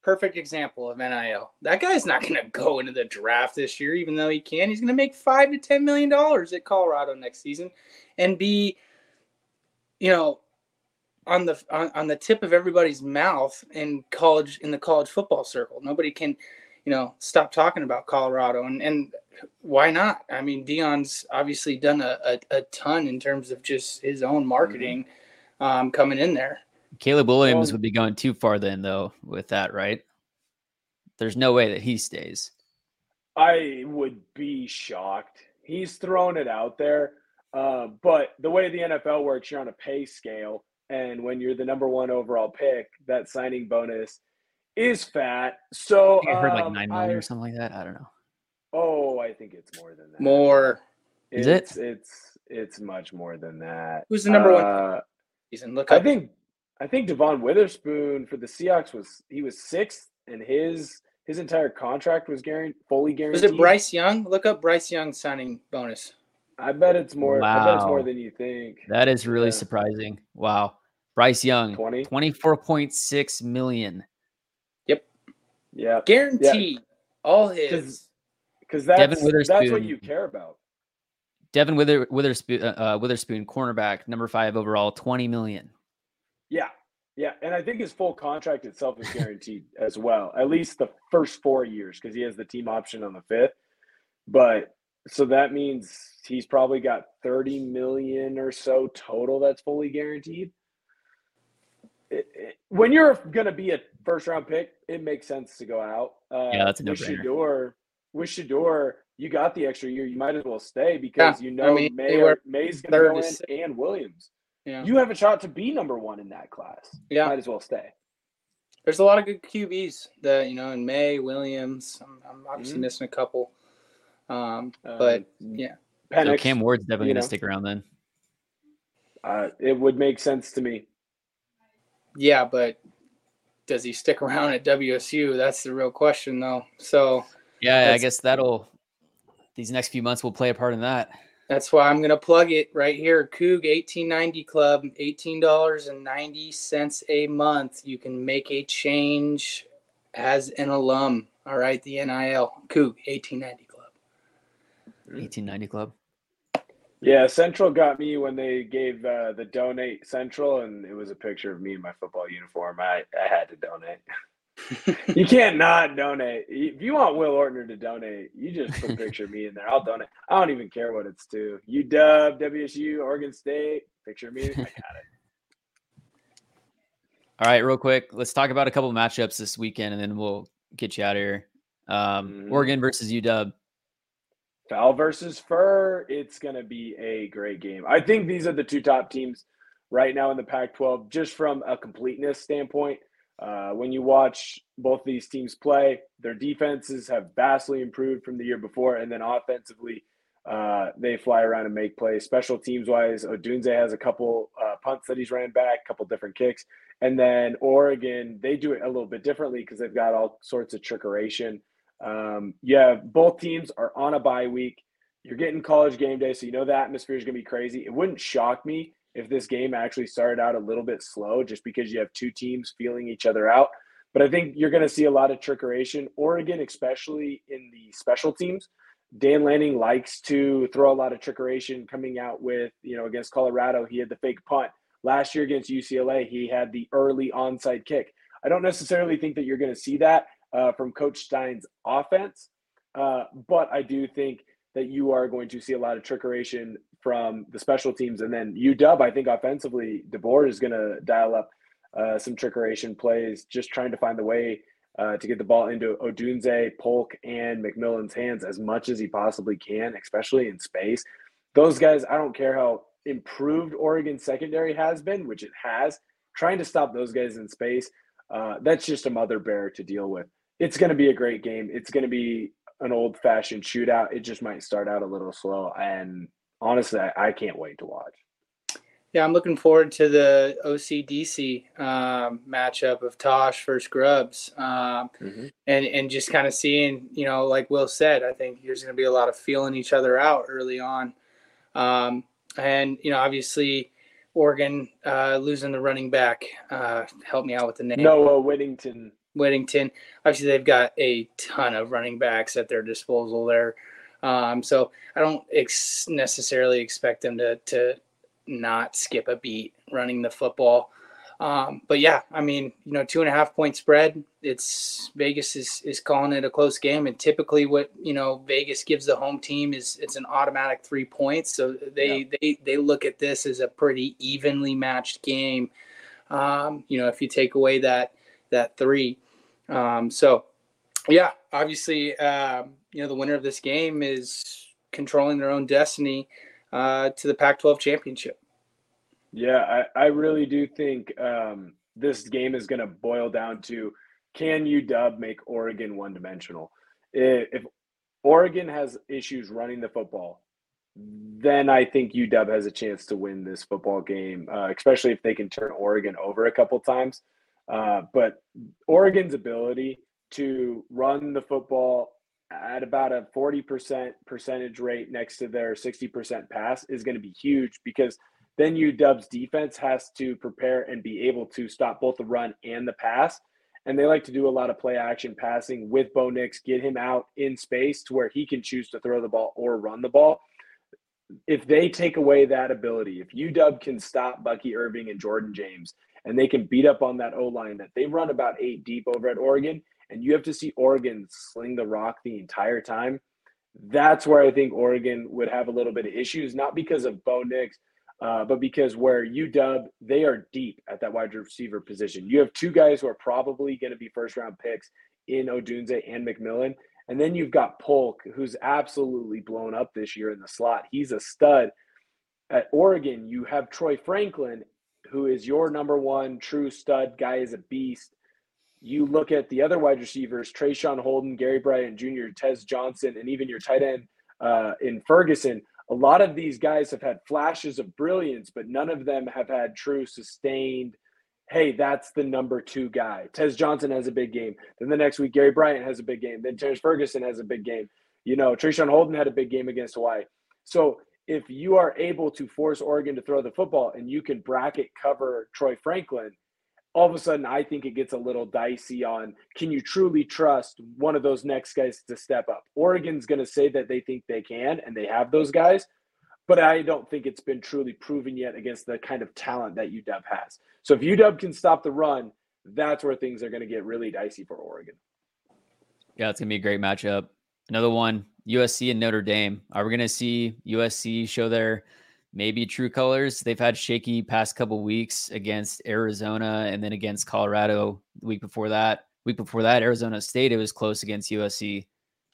perfect example of NIL. That guy's not going (laughs) to go into the draft this year, even though he can. He's going to make five to ten million dollars at Colorado next season, and be, you know, on the on, on the tip of everybody's mouth in college in the college football circle. Nobody can you know, stop talking about Colorado. And, and why not? I mean, Deion's obviously done a, a, a ton in terms of just his own mm-hmm. marketing mm-hmm. um, coming in there. Caleb Williams well, would be going too far then, though, with that, right? There's no way that he stays. I would be shocked. He's thrown it out there. Uh, but the way the NFL works, you're on a pay scale. And when you're the number one overall pick, that signing bonus is fat. So I, I heard like um, nine million I, or something like that. I don't know. Oh, I think it's more than that. More. Is it's, it? It's it's much more than that. Who's the number uh, one? season. Look I up. think I think Devon Witherspoon for the Seahawks was he was sixth, and his his entire contract was guaranteed fully guaranteed. was guaranteed. it Bryce Young? Look up Bryce Young signing bonus. I bet it's more. I bet it's more than you think. That is really Yeah. surprising. Wow. Bryce Young, 20? 24.6 million. Yeah, Guaranteed. All his. because Devon that's that's what you care about. Devon Wither, Witherspoon, uh, uh, Witherspoon, cornerback, number five overall, 20 million. Yeah, yeah, and I think his full contract itself is guaranteed as well, at least the first four years, because he has the team option on the fifth. But so that means he's probably got thirty million or so total that's fully guaranteed. It- it- when you're going to be a first round pick, it makes sense to go out. Uh, Yeah, that's a with no-brainer. Shedeur, with Shedeur, you got the extra year. You might as well stay because Yeah, you I know mean, Maye were Maye's going to go in sixth. and Williams. Yeah. You have a shot to be number one in that class. Yeah. Might as well stay. There's a lot of good QBs that, you know, in Maye, Williams. I'm, I'm obviously Mhm. missing a couple. Um, but Um, yeah. So Cam Ward's definitely going to stick around then. uh, it would make sense to me. yeah, but does he stick around at WSU? That's the real question, though. So Yeah, I guess that'll, these next few months will play a part in that. That's why I'm going to plug it right here. Coog 1890 Club, $18.90 a month. You can make a change as an alum. All right, the NIL. Coog 1890 Club. 1890 Club. Yeah, Central got me when they gave uh, the donate Central, and it was a picture of me in my football uniform. I, I had to donate. (laughs) you can't not donate. If you want Will Ortner to donate, you just put a picture of me in there. I'll donate. I don't even care what it's to. UW, WSU, Oregon State, picture of me. I got it. All right, real quick, let's talk about a couple of matchups this weekend, and then we'll get you out of here. Um, Mhm. Oregon versus UW. Fowl versus Fur, it's going to be a great game. I think these are the two top teams right now in the Pac 12, just from a completeness standpoint. Uh, when you watch both these teams play, their defenses have vastly improved from the year before, and then offensively, uh, they fly around and make plays. Special teams wise, Odunze has a couple uh, punts that he's ran back, a couple different kicks. And then Oregon, they do it a little bit differently because they've got all sorts of trickeration. Um, yeah, both teams are on a bye week. You're getting college game day, so you know the atmosphere is going to be crazy. It wouldn't shock me if this game actually started out a little bit slow just because you have two teams feeling each other out. But I think you're going to see a lot of trickeration. Oregon, especially in the special teams, Dan Lanning likes to throw a lot of trickeration coming out with, you know, against Colorado, he had the fake punt. Last year against UCLA, he had the early onside kick. I don't necessarily think that you're going to see that uh, from Coach Stein's offense, uh, but I do think that you are going to see a lot of trickeration from the special teams. And then UW, I think offensively, DeBoer is going to dial up uh, some trickeration plays, just trying to find the way uh, to get the ball into Odunze, Polk, and McMillan's hands as much as he possibly can, especially in space. Those guys, I don't care how improved Oregon secondary has been, which it has, trying to stop those guys in space, uh, that's just a mother bear to deal with. It's going to be a great game. It's going to be an old fashioned shootout. It just might start out a little slow. And honestly, I, I can't wait to watch. Yeah, I'm looking forward to the OCDC um, matchup of Tosh versus Grubbs, um, Mhm. and and just kind of seeing, you know, like Will said, I think there's going to be a lot of feeling each other out early on, um, and you know, obviously, Oregon uh, losing the running back. Uh, help me out with the name. Noah Whittington. Whittington. Obviously, they've got a ton of running backs at their disposal there. Um, so I don't ex- necessarily expect them to to not skip a beat running the football. Um, but yeah, I mean, you know, two and a half point spread. It's Vegas is is calling it a close game, and typically, what you know, Vegas gives the home team is it's an automatic three points. So they they they look at this as a pretty evenly matched game. Um, you know, if you take away that that three, um, so yeah, obviously, um, you know, the winner of this game is controlling their own destiny uh, to the Pac-12 championship. Yeah, I, I really do think um, this game is going to boil down to can UW make Oregon one dimensional? If Oregon has issues running the football, then I think UW has a chance to win this football game, uh, especially if they can turn Oregon over a couple times. Uh, but Oregon's ability to run the football at about a 40% percentage rate next to their 60% pass is going to be huge because then U-Dub's defense has to prepare and be able to stop both the run and the pass. And they like to do a lot of play action passing with Bo Nix, get him out in space to where he can choose to throw the ball or run the ball if they take away that ability, if U-Dub can stop Bucky Irving and Jordan James, and they can beat up on that O line that they run about eight deep over at Oregon, and you have to see Oregon sling the rock the entire time, that's where I think Oregon would have a little bit of issues, not because of Bo Nix, uh, but because where UW, they are deep at that wide receiver position. You have two guys who are probably going to be first round picks in Odunze and McMillan. And then you've got Polk, who's absolutely blown up this year in the slot. He's a stud. At Oregon, you have Troy Franklin, who is your number one true stud guy, is a beast. You look at the other wide receivers, Traeshon Holden, Gary Bryant Jr., Tez Johnson, and even your tight end uh, in Ferguson. A lot of these guys have had flashes of brilliance, but none of them have had true sustained hey, that's the number two guy. Tez Johnson has a big game. Then the next week, Gary Bryant has a big game. Then Terrence Ferguson has a big game. You know, Traeshon Holden had a big game against Hawaii. So if you are able to force Oregon to throw the football and you can bracket cover Troy Franklin, all of a sudden I think it gets a little dicey on can you truly trust one of those next guys to step up? Oregon's going to say that they think they can and they have those guys, but I don't think it's been truly proven yet against the kind of talent that UW has. So if UW can stop the run, that's where things are going to get really dicey for Oregon. Yeah, it's going to be a great matchup. Another one, USC and Notre Dame. Are we going to see USC show their maybe true colors? They've had shaky past couple weeks against Arizona and then against Colorado the week before that. Week before that, Arizona State, it was close against USC.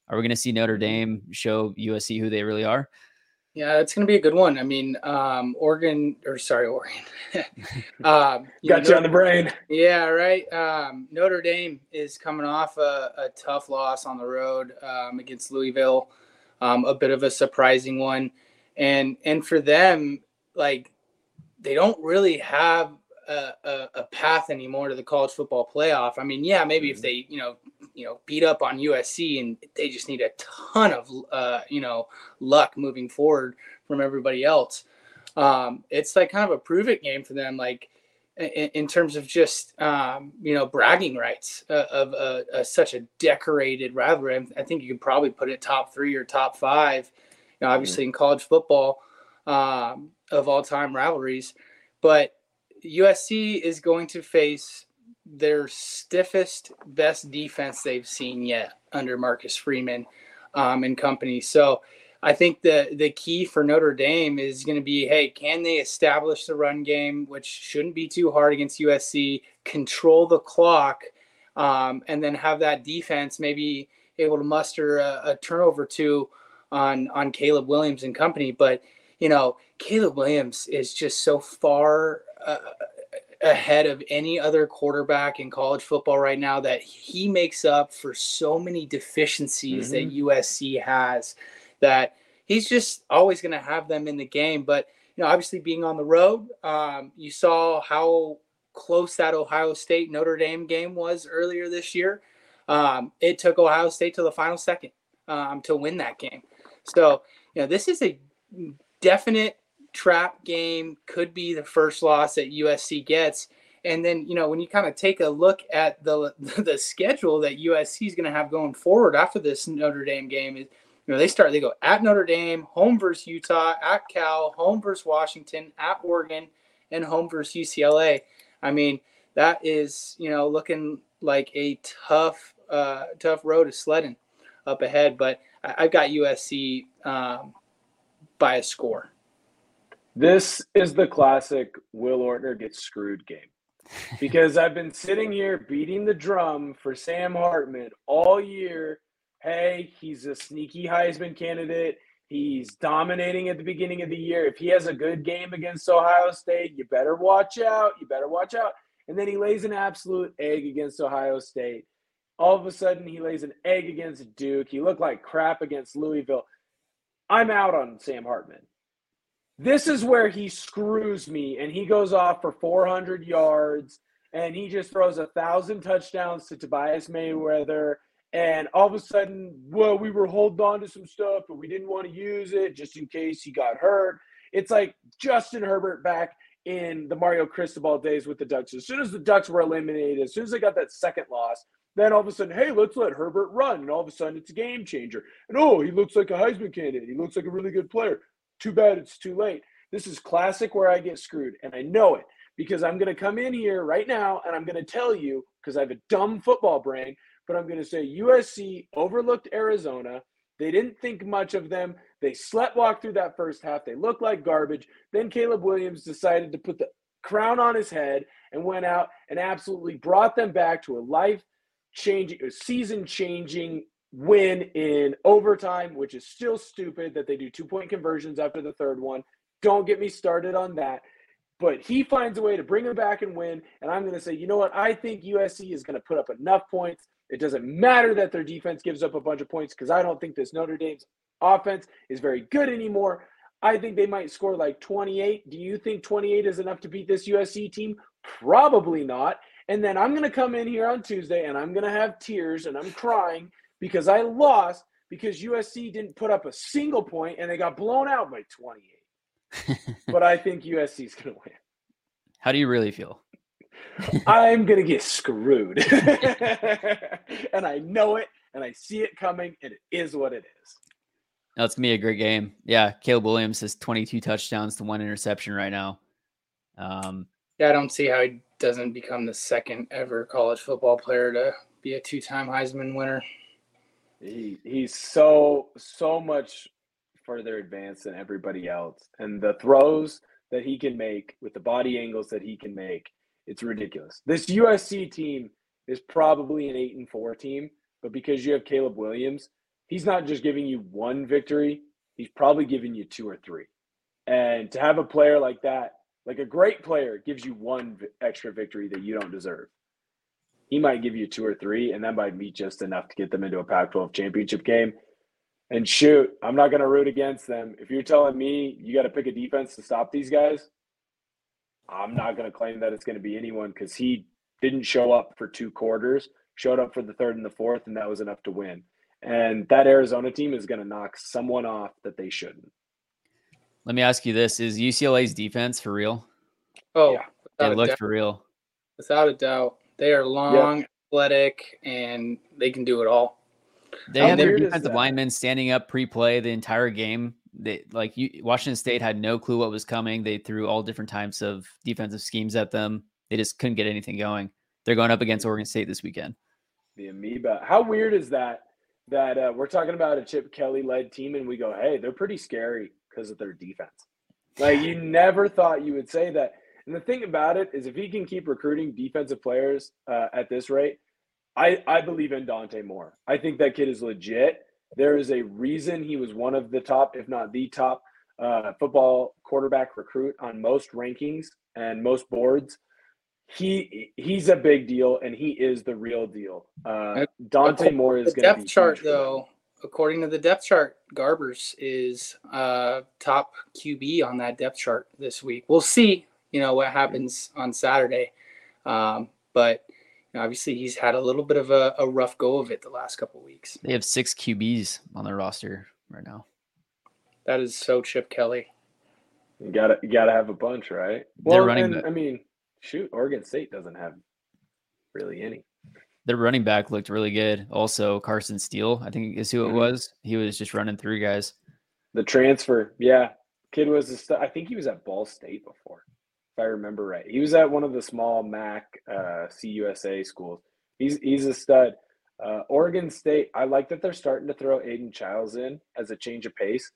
Are we going to see Notre Dame show USC who they really are? Yeah, it's going to be a good one. I mean, um, Oregon, or sorry, Oregon. (laughs) um, you Got know, you on the brain. Yeah, right. Um, Notre Dame is coming off a, a tough loss on the road um, against Louisville, um, a bit of a surprising one, and and for them, like they don't really have a, a, a path anymore to the college football playoff. I mean, yeah, maybe mm-hmm. if they you know you know beat up on USC and they just need a ton of uh, you know luck moving forward from everybody else. Um, it's like kind of a prove it game for them, like in, in terms of just um, you know bragging rights uh, of uh, such a decorated rivalry. I think you could probably put it top three or top five. You know, obviously mm-hmm. in college football um, of all time rivalries, but USC is going to face their stiffest, best defense they've seen yet under Marcus Freeman um, and company. So I think the the key for Notre Dame is going to be, hey, can they establish the run game, which shouldn't be too hard against USC, control the clock, um, and then have that defense maybe able to muster a, a turnover two on on Caleb Williams and company. But you know, Caleb Williams is just so far. Uh, ahead of any other quarterback in college football right now that he makes up for so many deficiencies mm-hmm. that USC has that he's just always going to have them in the game but you know obviously being on the road um, you saw how close that Ohio State Notre Dame game was earlier this year um, it took Ohio State to the final second um, to win that game so you know this is a definite trap game could be the first loss that USC gets. And then, you know, when you kind of take a look at the (laughs) the schedule that USC is going to have going forward after this Notre Dame game, is you know they start they go at Notre Dame, home versus Utah, at Cal, home versus Washington, at Oregon, and home versus UCLA. I mean, that is you know looking like a tough uh, tough road to sledding up ahead. But I, have got USC um, by a score. This is the classic Will Ortner gets screwed game. Because I've been sitting here beating the drum for Sam Hartman all year. Hey, he's a sneaky Heisman candidate. He's dominating at the beginning of the year. If he has a good game against Ohio State, you better watch out. You better watch out. And then he lays an absolute egg against Ohio State. All of a sudden, he lays an egg against Duke. He looked like crap against Louisville. I'm out on Sam Hartman. This is where he screws me and he goes off for 400 yards and he just throws a thousand touchdowns to Tobias Merriweather. And all of a sudden, well, we were holding on to some stuff, but we didn't want to use it just in case he got hurt. It's like Justin Herbert back in the Mario Cristobal days with the Ducks. As soon as the Ducks were eliminated, as soon as they got that second loss, then all of a sudden, hey, let's let Herbert run. And all of a sudden, it's a game changer. And oh, he looks like a Heisman candidate. He looks like a really good player. Too bad it's too late. This is classic where I get screwed. And I know it because I'm going to come in here right now and I'm going to tell you, because I have a dumb football brain, but I'm going to say USC overlooked Arizona. They didn't think much of them. They slept walk through that first half. They looked like garbage. Then Caleb Williams decided to put the crown on his head and went out and absolutely brought them back to a life changing, uh, season changing win in overtime, which is still stupid that they do two point conversions after the third one. Don't get me started on that. But he finds a way to bring them back and win. And I'm going to say, you know what? I think USC is going to put up enough points. It doesn't matter that their defense gives up a bunch of points because I don't think this Notre Dame's offense is very good anymore. I think they might score like 28. Do you think 28 is enough to beat this USC team? Probably not. And then I'm going to come in here on Tuesday and I'm going to have tears and I'm crying because I lost because USC didn't put up a single point and they got blown out by 28. (laughs) but I think USC is going to win. How do you really feel? I'm going to get screwed. (laughs) and I know it and I see it coming and it is what it is. That's going to be a great game. Yeah. Caleb Williams has 22 touchdowns to one interception right now. Um, yeah, I don't see how he doesn't become the second ever college football player to be a two-time Heisman winner. He he's so so much further advanced than everybody else, and the throws that he can make with the body angles that he can make, it's ridiculous. This USC team is probably an eight and four team, but because you have Caleb Williams, he's not just giving you one victory; he's probably giving you two or three. And to have a player like that like a great player gives you one extra victory that you don't deserve. He might give you two or three, and that might be just enough to get them into a Pac 12 championship game. And shoot, I'm not going to root against them. If you're telling me you got to pick a defense to stop these guys, I'm not going to claim that it's going to be anyone because he didn't show up for two quarters, showed up for the third and the fourth, and that was enough to win. And that Arizona team is going to knock someone off that they shouldn't. Let me ask you this: Is UCLA's defense for real? Oh, yeah. it looked for real. Without a doubt, they are long, yeah. athletic, and they can do it all. They How had their defensive linemen standing up pre-play the entire game. They like you, Washington State had no clue what was coming. They threw all different types of defensive schemes at them. They just couldn't get anything going. They're going up against Oregon State this weekend. The amoeba. How weird is that? That uh, we're talking about a Chip Kelly led team, and we go, "Hey, they're pretty scary." Because of their defense. Like you never thought you would say that. And the thing about it is, if he can keep recruiting defensive players uh, at this rate, I I believe in Dante Moore. I think that kid is legit. There is a reason he was one of the top, if not the top, uh, football quarterback recruit on most rankings and most boards. He he's a big deal, and he is the real deal. Uh, Dante Moore is the depth chart though according to the depth chart, Garbers is uh, top QB on that depth chart this week. We'll see, you know, what happens on Saturday. Um, but you know, obviously, he's had a little bit of a, a rough go of it the last couple weeks. They have six QBs on their roster right now. That is so Chip Kelly. You gotta you gotta have a bunch, right? They're running. And, the... I mean, shoot, Oregon State doesn't have really any their running back looked really good. Also, Carson Steele, I think is who it mm-hmm. was. He was just running through guys. The transfer, yeah, kid was. A st- I think he was at Ball State before, if I remember right. He was at one of the small MAC uh, CUSA schools. He's he's a stud. Uh, Oregon State, I like that they're starting to throw Aidan Chiles in as a change of pace.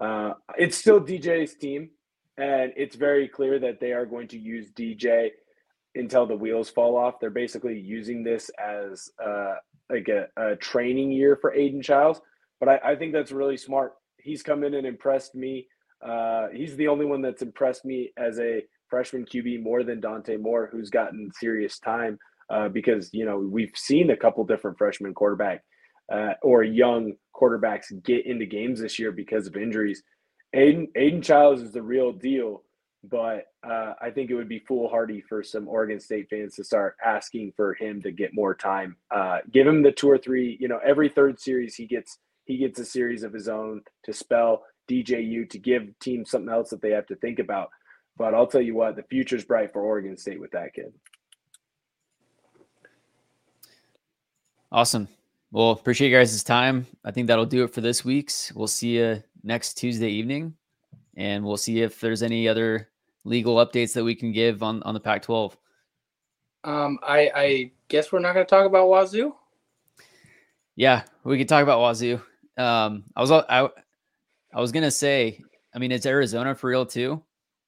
Uh, it's still DJ's team, and it's very clear that they are going to use DJ until the wheels fall off. They're basically using this as uh, like a, a, training year for Aidan Chiles. But I, I, think that's really smart. He's come in and impressed me. Uh, he's the only one that's impressed me as a freshman QB more than Dante Moore, who's gotten serious time uh, because you know we've seen a couple different freshman quarterback uh, or young quarterbacks get into games this year because of injuries. Aiden Aidan Chiles is the real deal, but uh, I think it would be foolhardy for some Oregon State fans to start asking for him to get more time. Uh, give him the two or three. You know, every third series he gets he gets a series of his own to spell DJU to give teams something else that they have to think about. But I'll tell you what, the future's bright for Oregon State with that kid. Awesome. Well, appreciate you guys' time. I think that'll do it for this week's. We'll see you next Tuesday evening, and we'll see if there's any other legal updates that we can give on on the Pac-12. Um, I, I guess we're not going to talk about Wazoo. Yeah, we could talk about Wazoo. Um, I was I, I was gonna say, I mean, it's Arizona for real too,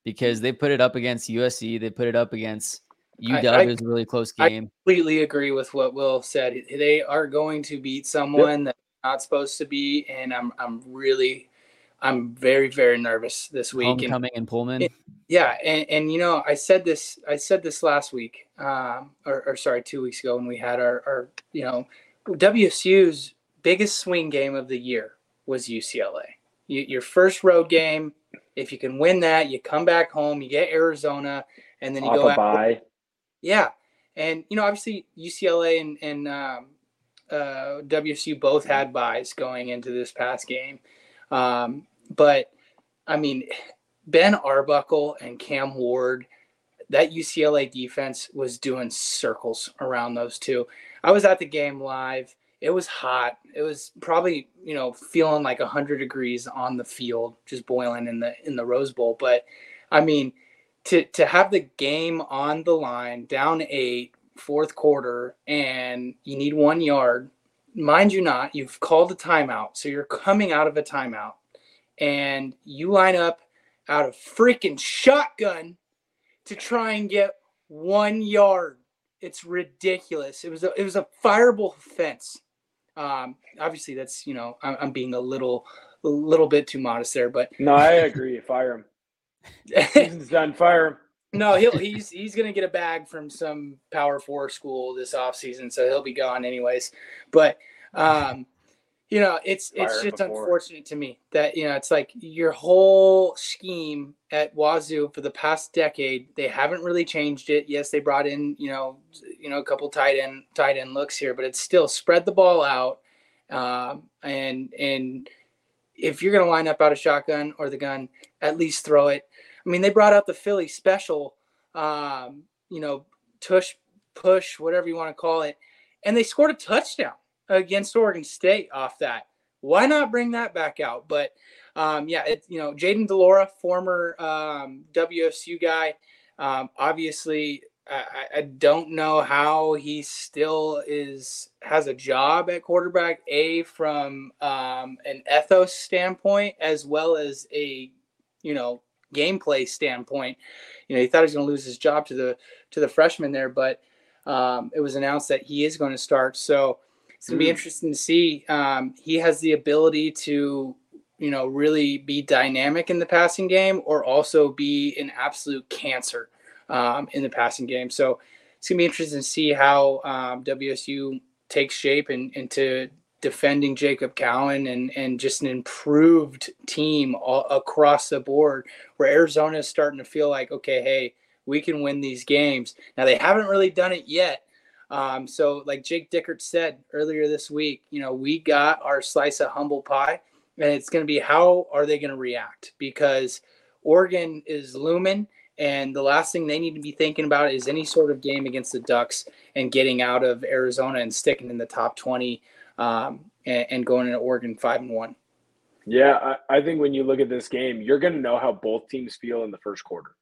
because they put it up against USC. They put it up against UW. I, I, is a really close game. I completely agree with what Will said. They are going to beat someone yep. that's not supposed to be, and I'm I'm really I'm very very nervous this week. Homecoming and, in Pullman. And, yeah, and and you know I said this I said this last week, um, or, or sorry, two weeks ago when we had our our you know WSU's biggest swing game of the year was UCLA. You, your first road game, if you can win that, you come back home, you get Arizona, and then you Off go out. Yeah, and you know obviously UCLA and, and um, uh, WSU both had buys going into this past game, um, but I mean Ben Arbuckle and Cam Ward, that UCLA defense was doing circles around those two. I was at the game live. It was hot. It was probably you know feeling like hundred degrees on the field, just boiling in the in the Rose Bowl. But I mean, to to have the game on the line, down eight, fourth quarter, and you need one yard. Mind you, not you've called a timeout, so you're coming out of a timeout, and you line up out of freaking shotgun to try and get one yard. It's ridiculous. It was a it was a fireable fence. Um, obviously, that's you know I'm, I'm being a little a little bit too modest there, but no, I agree. (laughs) Fire him. (laughs) Season's done. Fire him. No, he'll he's he's gonna get a bag from some Power Four school this off season, so he'll be gone anyways. But um, you know, it's it's just before. unfortunate to me that you know it's like your whole scheme at Wazoo for the past decade they haven't really changed it. Yes, they brought in you know you know a couple tight end tight end looks here, but it's still spread the ball out um, and and if you're going to line up out a shotgun or the gun, at least throw it. I mean, they brought out the Philly special, um, you know, tush, push, whatever you want to call it, and they scored a touchdown against Oregon State off that. Why not bring that back out? But um, yeah, it, you know, Jayden de Laura, former um, WSU guy, um, obviously I, I don't know how he still is has a job at quarterback. A from um, an ethos standpoint as well as a you know gameplay standpoint. You know he thought he was going to lose his job to the to the freshman there, but um, it was announced that he is going to start. So it's going to be mm. interesting to see. Um, he has the ability to you know really be dynamic in the passing game or also be an absolute cancer um, in the passing game. So it's gonna be interesting to see how um, WSU takes shape and into defending Jacob Cowing and and just an improved team all, across the board. Where Arizona is starting to feel like, okay, hey, we can win these games. Now they haven't really done it yet. Um, so, like Jake Dickert said earlier this week, you know, we got our slice of humble pie, and it's going to be how are they going to react because Oregon is looming and the last thing they need to be thinking about is any sort of game against the Ducks and getting out of Arizona and sticking in the top 20 um, and, and, going into Oregon 5 and 1. Yeah, I, I think when you look at this game, you're going to know how both teams feel in the first quarter.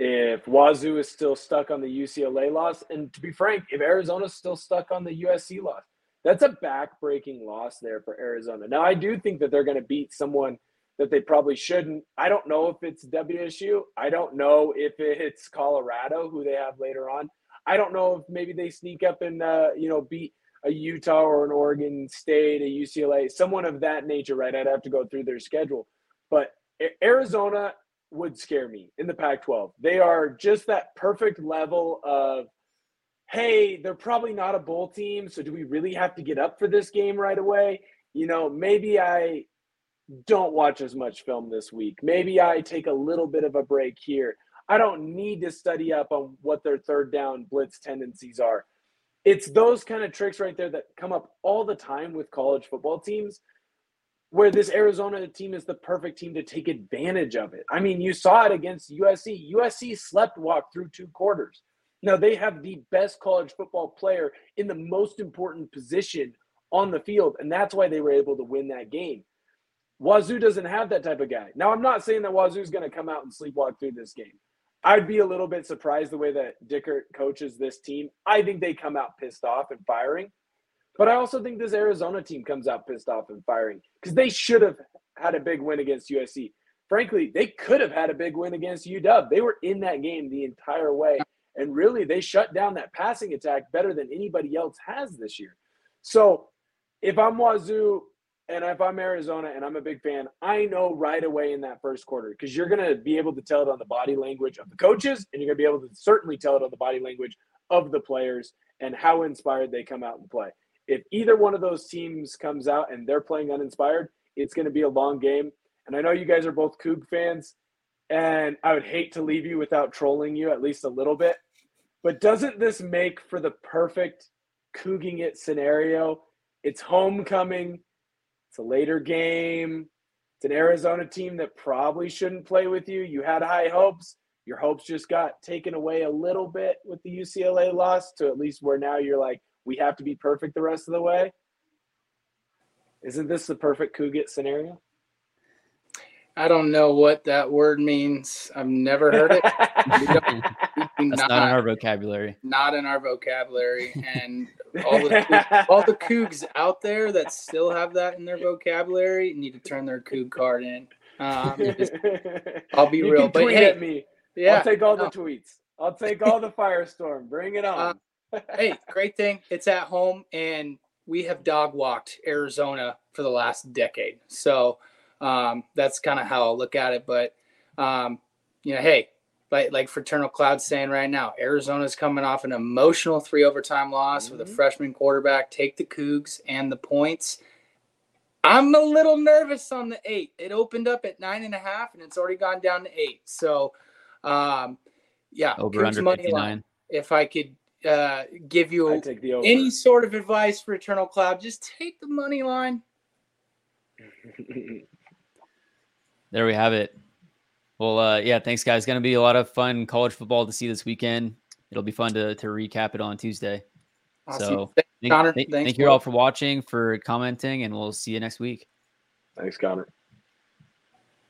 If Wazoo is still stuck on the UCLA loss, and to be frank, if Arizona's still stuck on the USC loss, that's a back-breaking loss there for Arizona. Now, I do think that they're going to beat someone that they probably shouldn't. I don't know if it's WSU. I don't know if it's Colorado, who they have later on. I don't know if maybe they sneak up and uh, you know beat a Utah or an Oregon State, a UCLA, someone of that nature. Right? I'd have to go through their schedule, but Arizona would scare me in the Pac-12. They are just that perfect level of hey, they're probably not a bowl team. So do we really have to get up for this game right away? You know, maybe I don't watch as much film this week. Maybe I take a little bit of a break here. I don't need to study up on what their third down blitz tendencies are. It's those kind of tricks right there that come up all the time with college football teams where this Arizona team is the perfect team to take advantage of it. I mean, you saw it against USC. USC slept walk through two quarters. Now they have the best college football player in the most important position on the field, and that's why they were able to win that game. Wazoo doesn't have that type of guy. Now, I'm not saying that Wazoo is going to come out and sleepwalk through this game. I'd be a little bit surprised the way that Dickert coaches this team. I think they come out pissed off and firing. But I also think this Arizona team comes out pissed off and firing because they should have had a big win against USC. Frankly, they could have had a big win against UW. They were in that game the entire way. And really, they shut down that passing attack better than anybody else has this year. So if I'm Wazoo and if I'm Arizona and I'm a big fan, I know right away in that first quarter because you're going to be able to tell it on the body language of the coaches and you're going to be able to certainly tell it on the body language of the players and how inspired they come out and play. If either one of those teams comes out and they're playing uninspired, it's going to be a long game. And I know you guys are both Coug fans, and I would hate to leave you without trolling you at least a little bit. But doesn't this make for the perfect Couging it scenario? It's homecoming. It's a later game. It's an Arizona team that probably shouldn't play with you. You had high hopes. Your hopes just got taken away a little bit with the UCLA loss to at least where now you're like, we have to be perfect the rest of the way. Isn't this the perfect Cougat scenario? I don't know what that word means. I've never heard it. (laughs) That's not, not, in our vocabulary. Not in our vocabulary. And all the (laughs) all the Cougs out there that still have that in their vocabulary need to turn their Coug card in. Um, (laughs) just, I'll be you real. but hey, at me. Yeah, I'll take all no. the tweets. I'll take all the firestorm. Bring it on. Uh, hey, great thing. It's at home, and we have dog walked Arizona for the last decade. So um, that's kind of how I'll look at it. But um, you know, hey, like like Fraternal Cloud saying right now, Arizona's coming off an emotional three overtime loss mm-hmm. with a mm-hmm. freshman quarterback. Take the Cougs and the points. I'm a little nervous on the eight. It opened up at nine and a half, and it's already gone down to eight. So, um, yeah, over Cougs under 59. Line. If I could uh, give you any sort of advice for Eternal Cloud, just take the money line. (laughs) there we have it. Well, uh, yeah, thanks, guys. Going to be a lot of fun college football to see this weekend. It'll be fun to, to recap it on Tuesday. Awesome. So, thanks, thank, Connor. Thank, thank you all for watching, for commenting, and we'll see you next week. Thanks, Connor.